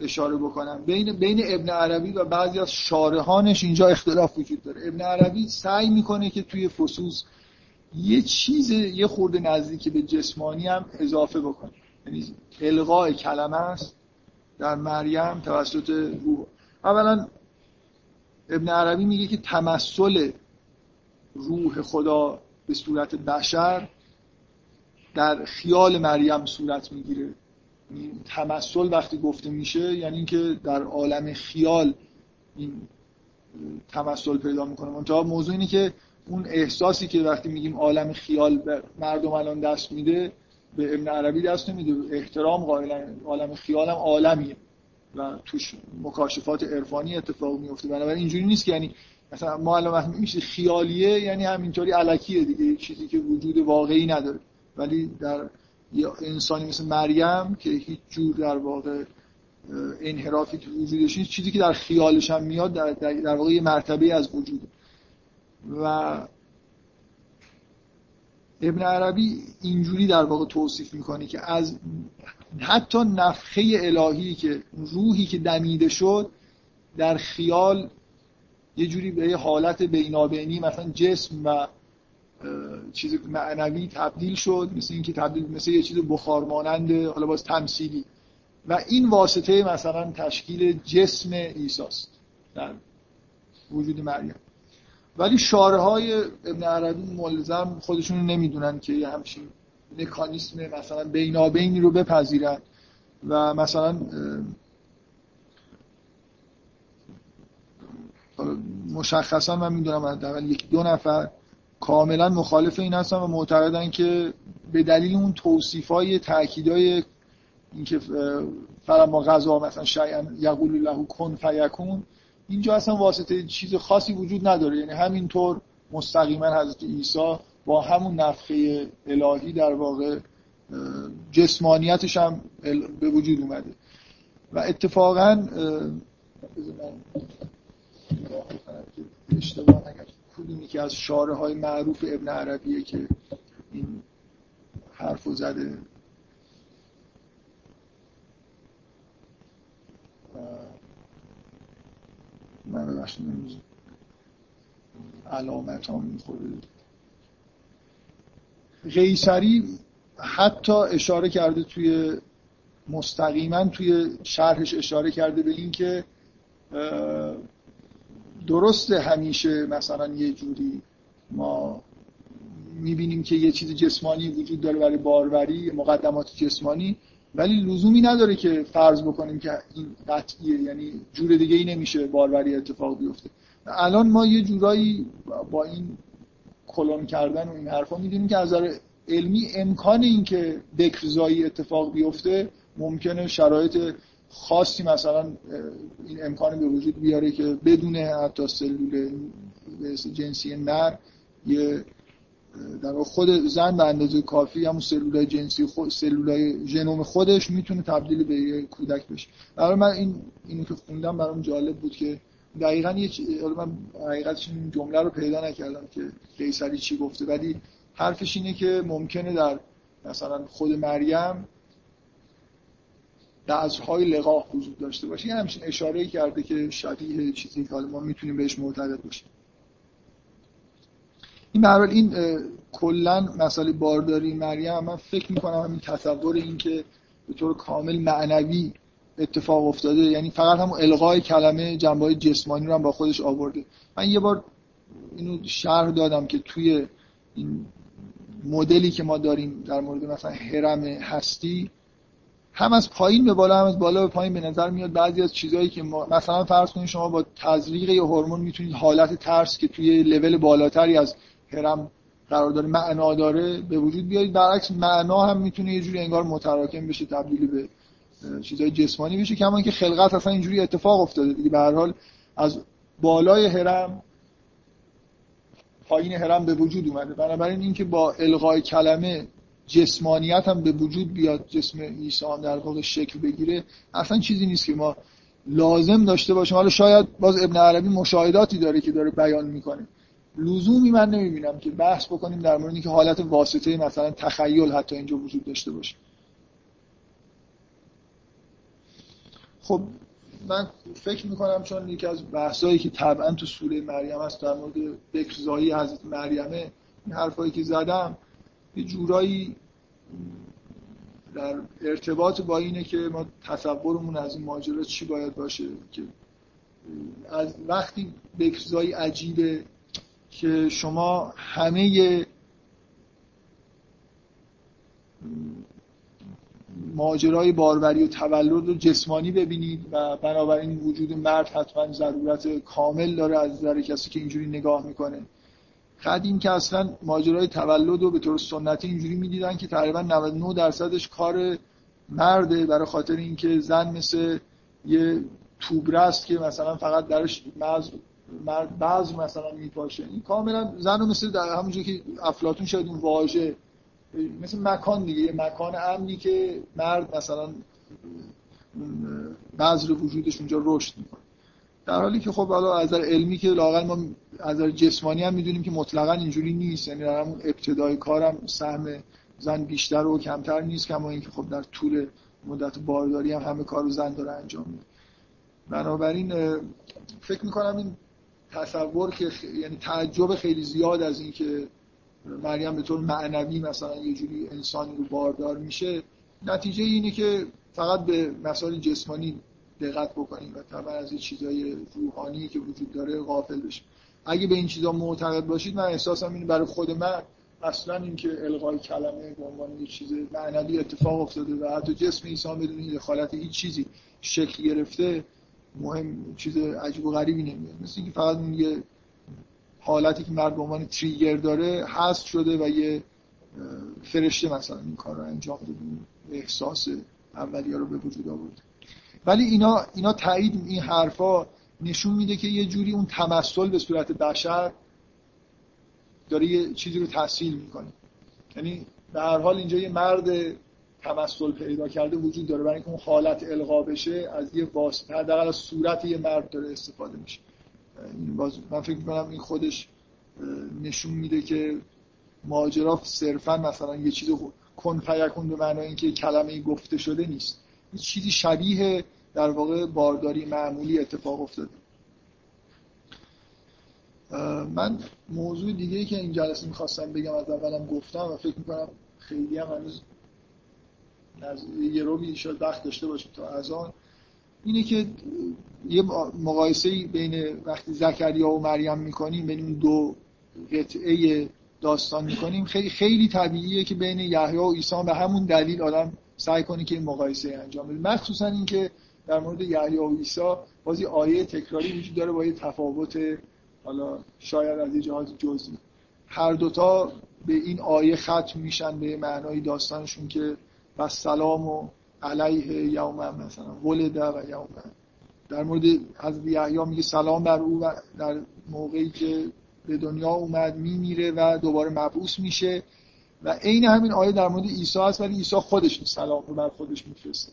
اشاره بکنم. بین بین ابن عربی و بعضی از شارحانش اینجا اختلاف وجود داره. ابن عربی سعی می‌کنه که توی فصوص یه چیز یه خورده نزدیک به جسمانی هم اضافه بکنه. یعنی الغای کلمه است. در مریم توسط روح اولا ابن عربی میگه که تمثل روح خدا به صورت بشر در خیال مریم صورت می‌گیره. تمثل وقتی گفته میشه یعنی اینکه در عالم خیال این تمثل پیدا می‌کنه. منتها موضوع اینه که اون احساسی که وقتی میگیم عالم خیال مردم الان دست میده به ابن عربی دست نمیده. احترام عالم خیال هم عالمیه. و توش مکاشفات عرفانی اتفاق میفته. بنابراین اینجوری نیست که یعنی مثلا ما الان میشه خیالیه یعنی همینطوری علکیه دیگه. چیزی که وجود واقعی نداره. ولی در یا انسانی مثل مریم که هیچ جور در واقع انحرافی تو وجودش نیست چیزی که در خیالش هم میاد در, در واقع یه مرتبه از وجود و ابن عربی اینجوری در واقع توصیف می‌کنه که از حتی نفخه الهی که روحی که دمیده شد در خیال یه جوری به یه حالت بینابینی مثلا جسم و چیز معنوی تبدیل شد مثل اینکه تبدیل مثل یه چیز بخار مانند حالا باز تمثیلی. و این واسطه مثلا تشکیل جسم ایساست در وجود مریم. ولی شاره های ابن عربی ملزم خودشون نمی‌دونن که یه همچین مکانیسم مثلا بینابینی رو بپذیرن و مثلا مشخصا من می‌دونم حداقل یک دو نفر کاملا مخالف این هستن و معتقدن که به دلیل اون توصیف های تاکید های اینکه فلما غذا مثلا شیئا یقول له کن فیکون اینجا اصلا واسطه چیز خاصی وجود نداره. یعنی همینطور مستقیما حضرت عیسی با همون نفخه الهی در واقع جسمانیتش هم به وجود اومده. و اتفاقا اشتباه کدومی که از شاره های معروف ابن عربیه که این حرفو زده؟ من ببخشید نمیزم علامت ها می‌خوره. قیصری حتی اشاره کرده توی مستقیما توی شرحش اشاره کرده به این که درسته همیشه مثلا یه جوری ما می‌بینیم که یه چیز جسمانی وجود داره برای باروری مقدمات جسمانی. ولی لزومی نداره که فرض بکنیم که این قطعیه یعنی جور دیگه ای نمیشه باروری اتفاق بیفته. الان ما یه جورایی با این کلون کردن و این حرفا می‌دونیم که از نظر علمی امکان این که بکرزایی اتفاق بیفته ممکنه شرایط خاصی مثلا این امکان به وجود بیاره که بدون حتی سلول جنسی نر یه در خود زن به اندازه کافی همون سلولای جنسی خود سلولای ژنوم خودش می‌تونه تبدیل به یه کودک بشه. برای من این اینو که خوندم برام جالب بود که دقیقا یه من حقیقتش این جمله رو پیدا نکردم که قیصری چی گفته ولی حرفش اینه که ممکنه در مثلا خود مریم های لقاح وجود داشته باشه. یه همچین اشاره کرده که شبیه چیزی که ما می‌تونیم بهش معتقد باشیم. این برحال این کلا مسئله بارداری مریم من فکر می‌کنم همین تصور این که به طور کامل معنوی اتفاق افتاده. یعنی فقط همون الغای کلمه جنبه جسمانی رو هم با خودش آورده. من یه بار اینو شرح دادم که توی این مدلی که ما داریم در مورد مثلا حرم هستی هم از پایین به بالا هم از بالا به پایین به نظر میاد بعضی از چیزهایی که ما مثلا فرض کنید شما با تزریق یه هورمون می‌تونید حالت ترس که توی لول بالاتری از هرم قرار داره معنا داره به وجود بیارید. برعکس معنا هم می‌تونه یه جوری انگار متراکم بشه تبدیل به چیزای جسمانی بشه کما که خلقت اصلا اینجوری اتفاق افتاده دیگه. به هر حال از بالای هرم پایین هرم به وجود اومده. بنابراین اینکه با الغای کلمه جسمانیت هم به وجود بیاد جسم عیسی در واقع شکل بگیره اصلا چیزی نیست که ما لازم داشته باشیم. حالا شاید باز ابن عربی مشاهداتی داره که داره بیان می‌کنه. لزومی من نمی‌بینم که بحث بکنیم در مورد که حالت واسطه مثلا تخیل حتی اینجا وجود داشته باشه. خب من فکر می‌کنم چون یکی از بحثایی که طبعا تو سوره مریم هست در مورد بکرزایی حضرت مریمه این حرفایی که زدم یه جورایی در ارتباط با اینه که ما تصورمون از این ماجرا چی باید باشه که از وقتی بکرزایی عجیبه که شما همه ماجرای باروری و تولد رو جسمانی ببینید و بنابراین وجود مرد حتما ضرورت کامل داره از نظر کسی که اینجوری نگاه می‌کنه. قدیم که اصلا ماجرای تولد رو به طور سنتی اینجوری می‌دیدن که تقریبا 99 درصدش کار مرده برای خاطر اینکه زن مثل یه توبره است که مثلا فقط درش مغز بعض مثلا میپاشه. این کاملا زن رو مثل در همونجوری که افلاتون شاید اون واژه مثل مکان دیگه یه مکان امنی که مرد مثلا بذر وجودش اونجا رشد می‌کنه. در حالی که خب حالا از علمی که لاقل ما از نظر جسمانی هم می‌دونیم که مطلقا اینجوری نیست. یعنی در همون ابتدای کارم سهم زن بیشتر و کمتر نیست کما اینکه خب در طول مدت بارداری هم همه کارو زن داره انجام میده. بنابراین فکر می‌کنم این تصور که یعنی تعجب خیلی زیاد از اینکه مریم به طور معنوی مثلا یه جوری انسانی رو باردار میشه نتیجه اینه که فقط به مسائل جسمانی دقت بکنیم و طبعا از این چیزای روحانی که وجود داره غافل بشیم. اگه به این چیزا معتقد باشید من احساسم اینه برای خود من اصلا اینکه القای کلمه به عنوان یه چیز معنوی اتفاق افتاده و حتی جسم عیسی بدون دخالت هیچ چیزی شکل گرفته مهم چیز عجیب و غریبی نمیاد. مثل اینکه فقط یه حالتی که مرد به عنوان تریگر داره هست شده و یه فرشته مثلا این کار رو انجام داده احساس اولیا رو به وجود آورده. ولی اینا اینا تایید این حرفا نشون میده که یه جوری اون تمثل به صورت بشر داره یه چیزی رو تحصیل می‌کنه. یعنی به هر حال اینجا یه مرد تمثل پیدا کرده وجود داره. برای اینکه اون حالت القا بشه از یه واسطه حداقل از صورت یه مرد داره استفاده میشه. من فکر می‌کنم این خودش نشون میده که ماجرا صرفا مثلا یه چیز کن فیکون به معنای اینکه کلمه گفته شده نیست. یه چیزی شبیه در واقع بارداری معمولی اتفاق افتاده. من موضوع دیگه ای که این جلسه می‌خواستم بگم از اولم گفتم و فکر می‌کنم خیلی هم هنوز یه روی شاید وقت داشته باشیم تا از آن. اینه که یه مقایسه بین وقتی زکریا و مریم می‌کنیم بین اون دو قطعه داستان می‌کنیم خیلی خیلی طبیعیه که بین یحیی و عیسی به همون دلیل آدم سعی کنه که این مقایسه انجام بده. مخصوصا اینکه در مورد یحیی و عیسی بازی آیه تکراری وجود داره با یه تفاوت حالا شاید از یه جزئی. هر دوتا به این آیه ختم میشن به معنای داستانشون که و سلام و علیه یوم مثلا ولده و یوم. در مورد حضرت یحیی میگه سلام بر او و در موقعی که به دنیا اومد میمیره و دوباره مبعوث میشه. و عین همین آیه در مورد عیسی هست ولی عیسی خودش سلام رو بر خودش میفرسته.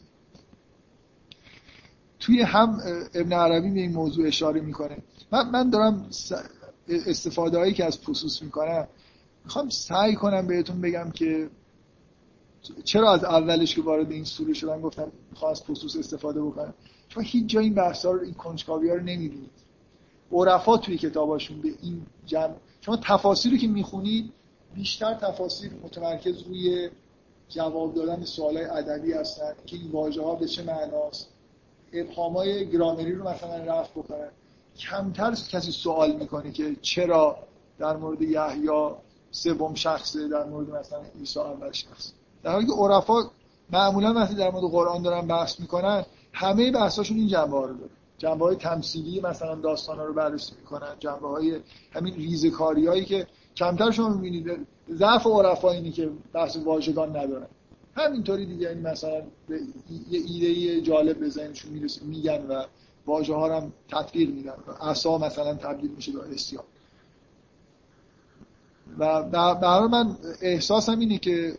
توی هم ابن عربی به این موضوع اشاره می‌کنه. من, من دارم استفاده هایی که از پسوس می‌کنم می‌خوام سعی کنم بهتون بگم که چرا از اولش که وارد این سوره شدن گفتم از پسوس استفاده بکنم چون هیچ جای این بحثا رو این کنجکاوی ها رو نمی‌بینید. عرفا توی کتاباشون به این جمع شما تفاسیری که می‌خونید بیشتر تفاسیر متمرکز روی جواب دادن سوالای ادبی هستن که این واژه ها به چه معناست. ابهامای گرامری رو مثلا رفت بکنن. کمتر کسی سوال می‌کنه که چرا در مورد یحیی سوم شخصه در مورد مثلا عیسی اول شخص در حالی که عرفا معمولا وقتی در مورد قرآن دارن بحث می‌کنن همه بحثاشون این جنبه ها رو داره. جنبه های تمثیلی مثلا داستان ها رو بررسی می‌کنن جنبه های همین ریزکاری هایی که کمتر شما می‌بینید. ضعف عرفا اینی که بحث واژگان ندارن. همینطوری دیگه این مثلا به یه ایده جالب به می‌رسه میگن و واژه ها هم تطبیق میدن. عصا مثلا تبدیل میشه به اسیان و برای من احساسم اینه که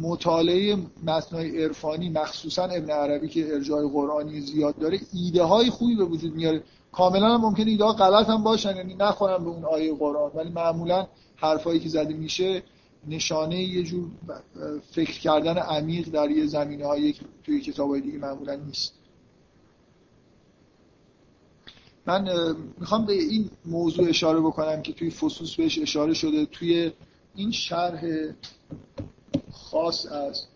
مطالعه متنای عرفانی مخصوصا ابن عربی که ارجاع قرآنی زیاد داره ایده های خوبی به وجود میاره. کاملا هم ممکنه ایده ها غلط هم باشن یعنی نخورن به اون آیه قرآن. ولی معمولا حرفایی که زده میشه نشانه یه جور فکر کردن عمیق در یه زمینه هایی توی کتاب های دیگه معمولا نیست. من می‌خوام به این موضوع اشاره بکنم که توی فصوص بهش اشاره شده. توی این شرح خاص از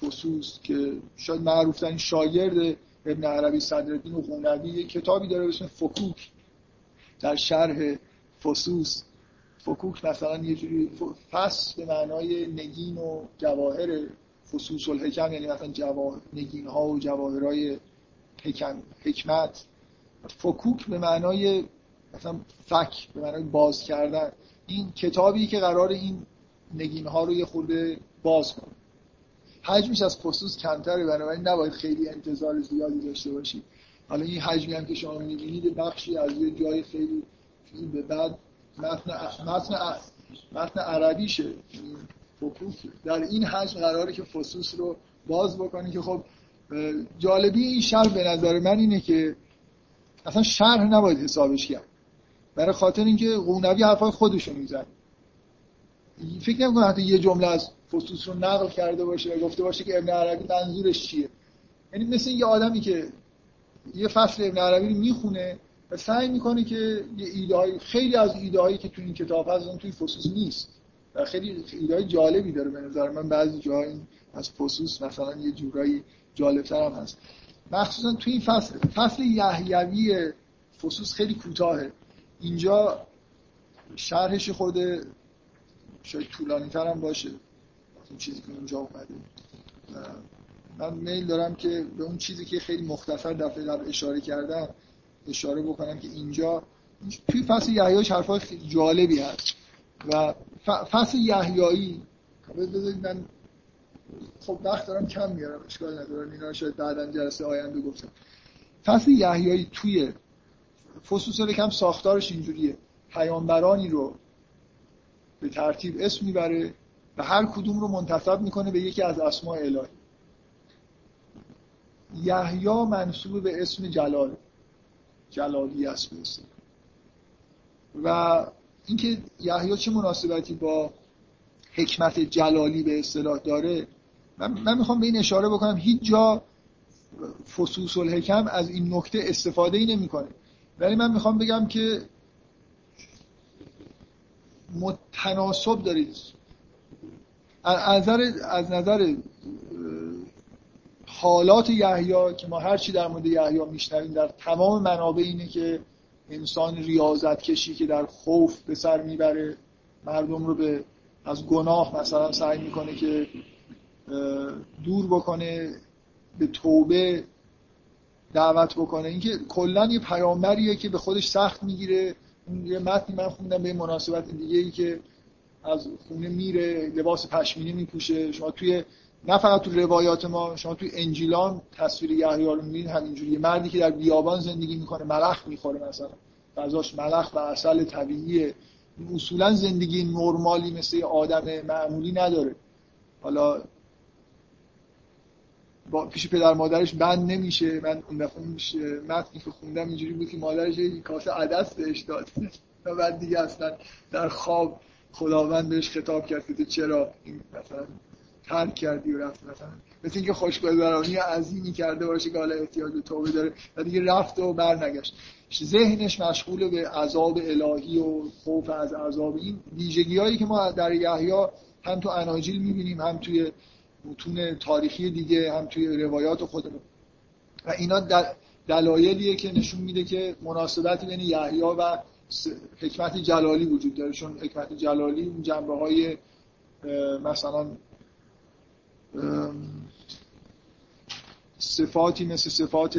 فصوص که شاید معروف ترین شاگرد ابن عربی صدرالدین و قونوی یه کتابی داره به اسم فکوک در شرح فصوص فکوک مثلا یه جوری فصل به معنای نگین و جواهر فصوص الحکم یعنی مثلا جواهر نگین ها و جواهرهای حکم حکمت. فکوک به معنای مثلا فک به معنای باز کردن. این کتابی که قرار این نگین ها رو یه خورده باز کنه حجمش از خصوص کمتره بنابراین نباید خیلی انتظار زیادی داشته باشید حالا این حجمی هم که شما می‌بینید بخشی از یه جای خیلی به بعد متن متن متن عربیشه در این حجم قراره که فصوص رو باز بکنی که خب جالبی این شرح به نظر من اینه که اصلا شرح نباید حسابش کرد. برای خاطر اینکه قونوی حرفای خودشون میزن فکر نمی‌کنم حتی یه جمله از فصوص رو نقل کرده باشه و گفته باشه که ابن عربی منظورش چیه. یعنی مثل یه آدمی که یه فصل ابن عربی رو می‌خونه و سعی می‌کنه که یه ایده های خیلی از ایده هایی که تو این کتاب هست اون توی فصوص نیست. و خیلی ایده جالبی داره به نظر من. بعضی جاها این از فصوص مثلا یه جورایی جالبتر هم هست. مخصوصا توی این فصل. فصل یحیوی فصوص خیلی کوتاهه. اینجا شرحش خورده شاید طولانی تر هم باشه. اون چیزی که اونجا اومده. من میل دارم که به اون چیزی که خیلی مختصر دفعه قبل اشاره کردم اشاره بکنم که اینجا توی فصل یحیایی حرفای جالبی هست. و فصل یحیایی بذارید من خب وقت دارم کم میارم اشکال ندارم. اینا شاید بعدا جلسه آینده گفتم. فصل یحیایی توی فصوص کم ساختارش اینجوریه. پیامبرانی رو به ترتیب اسم می‌بره و هر کدوم رو منتصب می‌کنه به یکی از اسماء الهی. یحیی منصوب به اسم جلال. جلالی است به و اینکه یحیی چه مناسبتی با حکمت جلالی به اصطلاح داره من, من می‌خوام به این اشاره بکنم هیچ جا فصوص الحکم از این نکته استفاده ای نمی‌کنه. ولی من می‌خوام بگم که متناسب دارید. از نظر از نظر حالات یحیی که ما هر چی در مورد یحیی میشنویم در تمام منابع اینه که انسان ریاضت کشی که در خوف به سر می‌بره مردم رو به از گناه مثلا سعی می‌کنه که دور بکنه به توبه دعوت بکنه. اینکه کلا یه پیامبریه که به خودش سخت می‌گیره. یه متنی من خوندم به مناسبت دیگه ای که از خونه میره لباس پشمینی میپوشه. شما توی نه فقط تو روایات ما شما توی انجیلان تصویر یحیی رو می‌بینید همینجوری مردی که در بیابان زندگی می‌کنه ملخ می‌خوره مثلا. غذاش ملخ و اصل طبیعیه. اصولا زندگی نرمالی مثل آدم معمولی نداره. حالا با پیش پدر مادرش بند نمیشه من اون دفعه متنی که خوندم اینجوری بود که مادرش یه کاسه عدس بهش داد. [laughs] و بعد دیگه اصلا در خواب خداوند بهش خطاب کرد که چرا این مثلا ترک کردی و رفت مثلا. مثل اینکه خوشگذرانی عظیمی کرده باشه که حالا احتیاج به توبه داره. و دیگه رفت و برنگشت. ذهنش مشغول به عذاب الهی و خوف از عذاب این ویژگی که ما در یحیی هم تو اناجیل می‌بینیم هم توی متون تاریخی دیگه هم توی روایات خودمون و اینا دلایلیه که نشون میده که مناسبتی بین یحیی و حکمت جلالی وجود داره. چون حکمت جلالی اون جنبه های مثلا صفاتی مثل صفات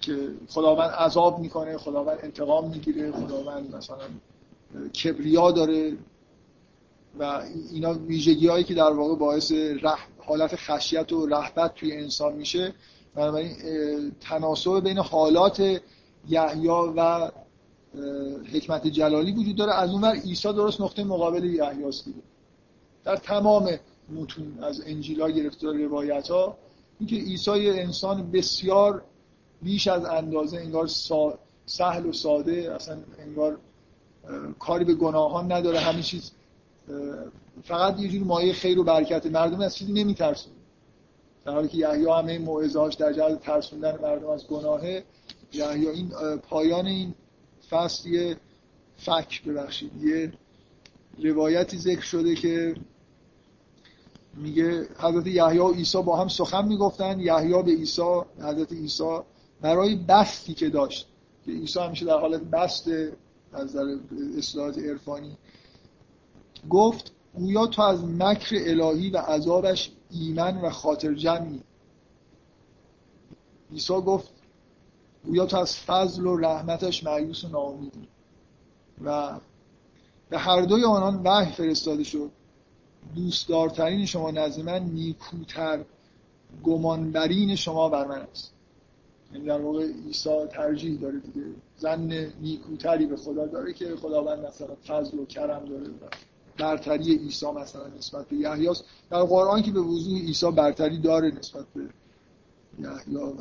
که خداوند عذاب می‌کنه خداوند انتقام می‌گیره خداوند مثلا کبریا داره. و اینا ویژگی هایی که در واقع باعث رح... حالت خشیت و رحبت توی انسان میشه. بنابراین تناسب بین حالات یحیی و حکمت جلالی وجود داره. از اونور عیسی درست نقطه مقابل یحیی است در تمام متون از انجیلا گرفته روایت ها اینکه عیسی انسان بسیار بیش از اندازه انگار سهل و ساده اصلا انگار کاری به گناهان نداره. همه چیز فقط یه جور مایه خیر و برکت مردم از چیزی نمیترسون در حالی که یحیی همه موعظه‌هاش در جهت ترسوندن مردم از گناهه یحیی این پایان این فصل یه فک ببخشید یه روایتی ذکر شده که میگه حضرت یحیی و عیسی با هم سخن می‌گفتن. یحیی به عیسی حضرت عیسی برای بستی که داشت. که عیسی همیشه در حالت بست از در اصلاحات عرفانی. گفت گویا تو از مکر الهی و عذابش ایمن و خاطر جمعی. عیسی گفت گویا تو از فضل و رحمتش معیوس و ناامیدی. و به هر دوی آنان وحی فرستاده شد. دوستدارترین شما نزد من نیکوتر گمانبرین شما بر من است. یعنی در واقع عیسی ترجیح داره دیگه. زن نیکوتری به خدا داره که خداوند مثلا فضل و کرم داره. برتری عیسی مثلا نسبت به یحیی در قرآن که به وضوح عیسی برتری داره نسبت به یحیی و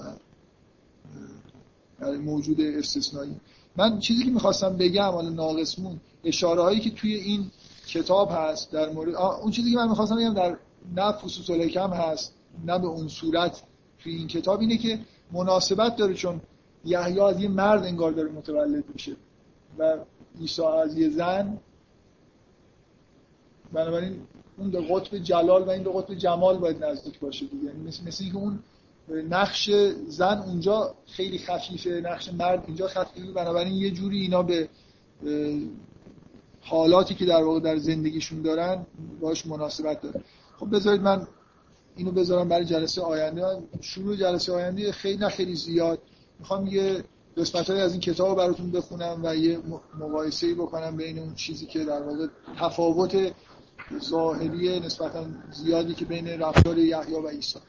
یعنی موجود استثنایی. من چیزی که می‌خواستم بگم حالا ناقصمون اشاره هایی که توی این کتاب هست در مورد اون چیزی که من می‌خواستم بگم در نه فصوص الکم هست نه به اون صورت توی این کتاب اینه که مناسبت داره چون یحیی از یه مرد انگار داره متولد میشه و عیسی از یه زن بنابراین اون به قطب جلال و این به قطب جمال باید نزدیک باشه دیگه. یعنی مثل, مثل اینکه اون نقش زن اونجا خیلی خفیفه نقش مرد اینجا خفیفه. بنابراین یه جوری اینا به حالاتی که در واقع در زندگیشون دارن باش مناسبت داره خب بذارید من اینو بذارم برای جلسه آینده. شروع جلسه آینده خیلی نه خیلی زیاد. می‌خوام یه قسمت از این کتاب براتون بخونم و یه مقایسه بکنم بین اون چیزی که در واقع تفاوت ظاهری نسبتا زیادی که بین رفتار یحیی و عیسی.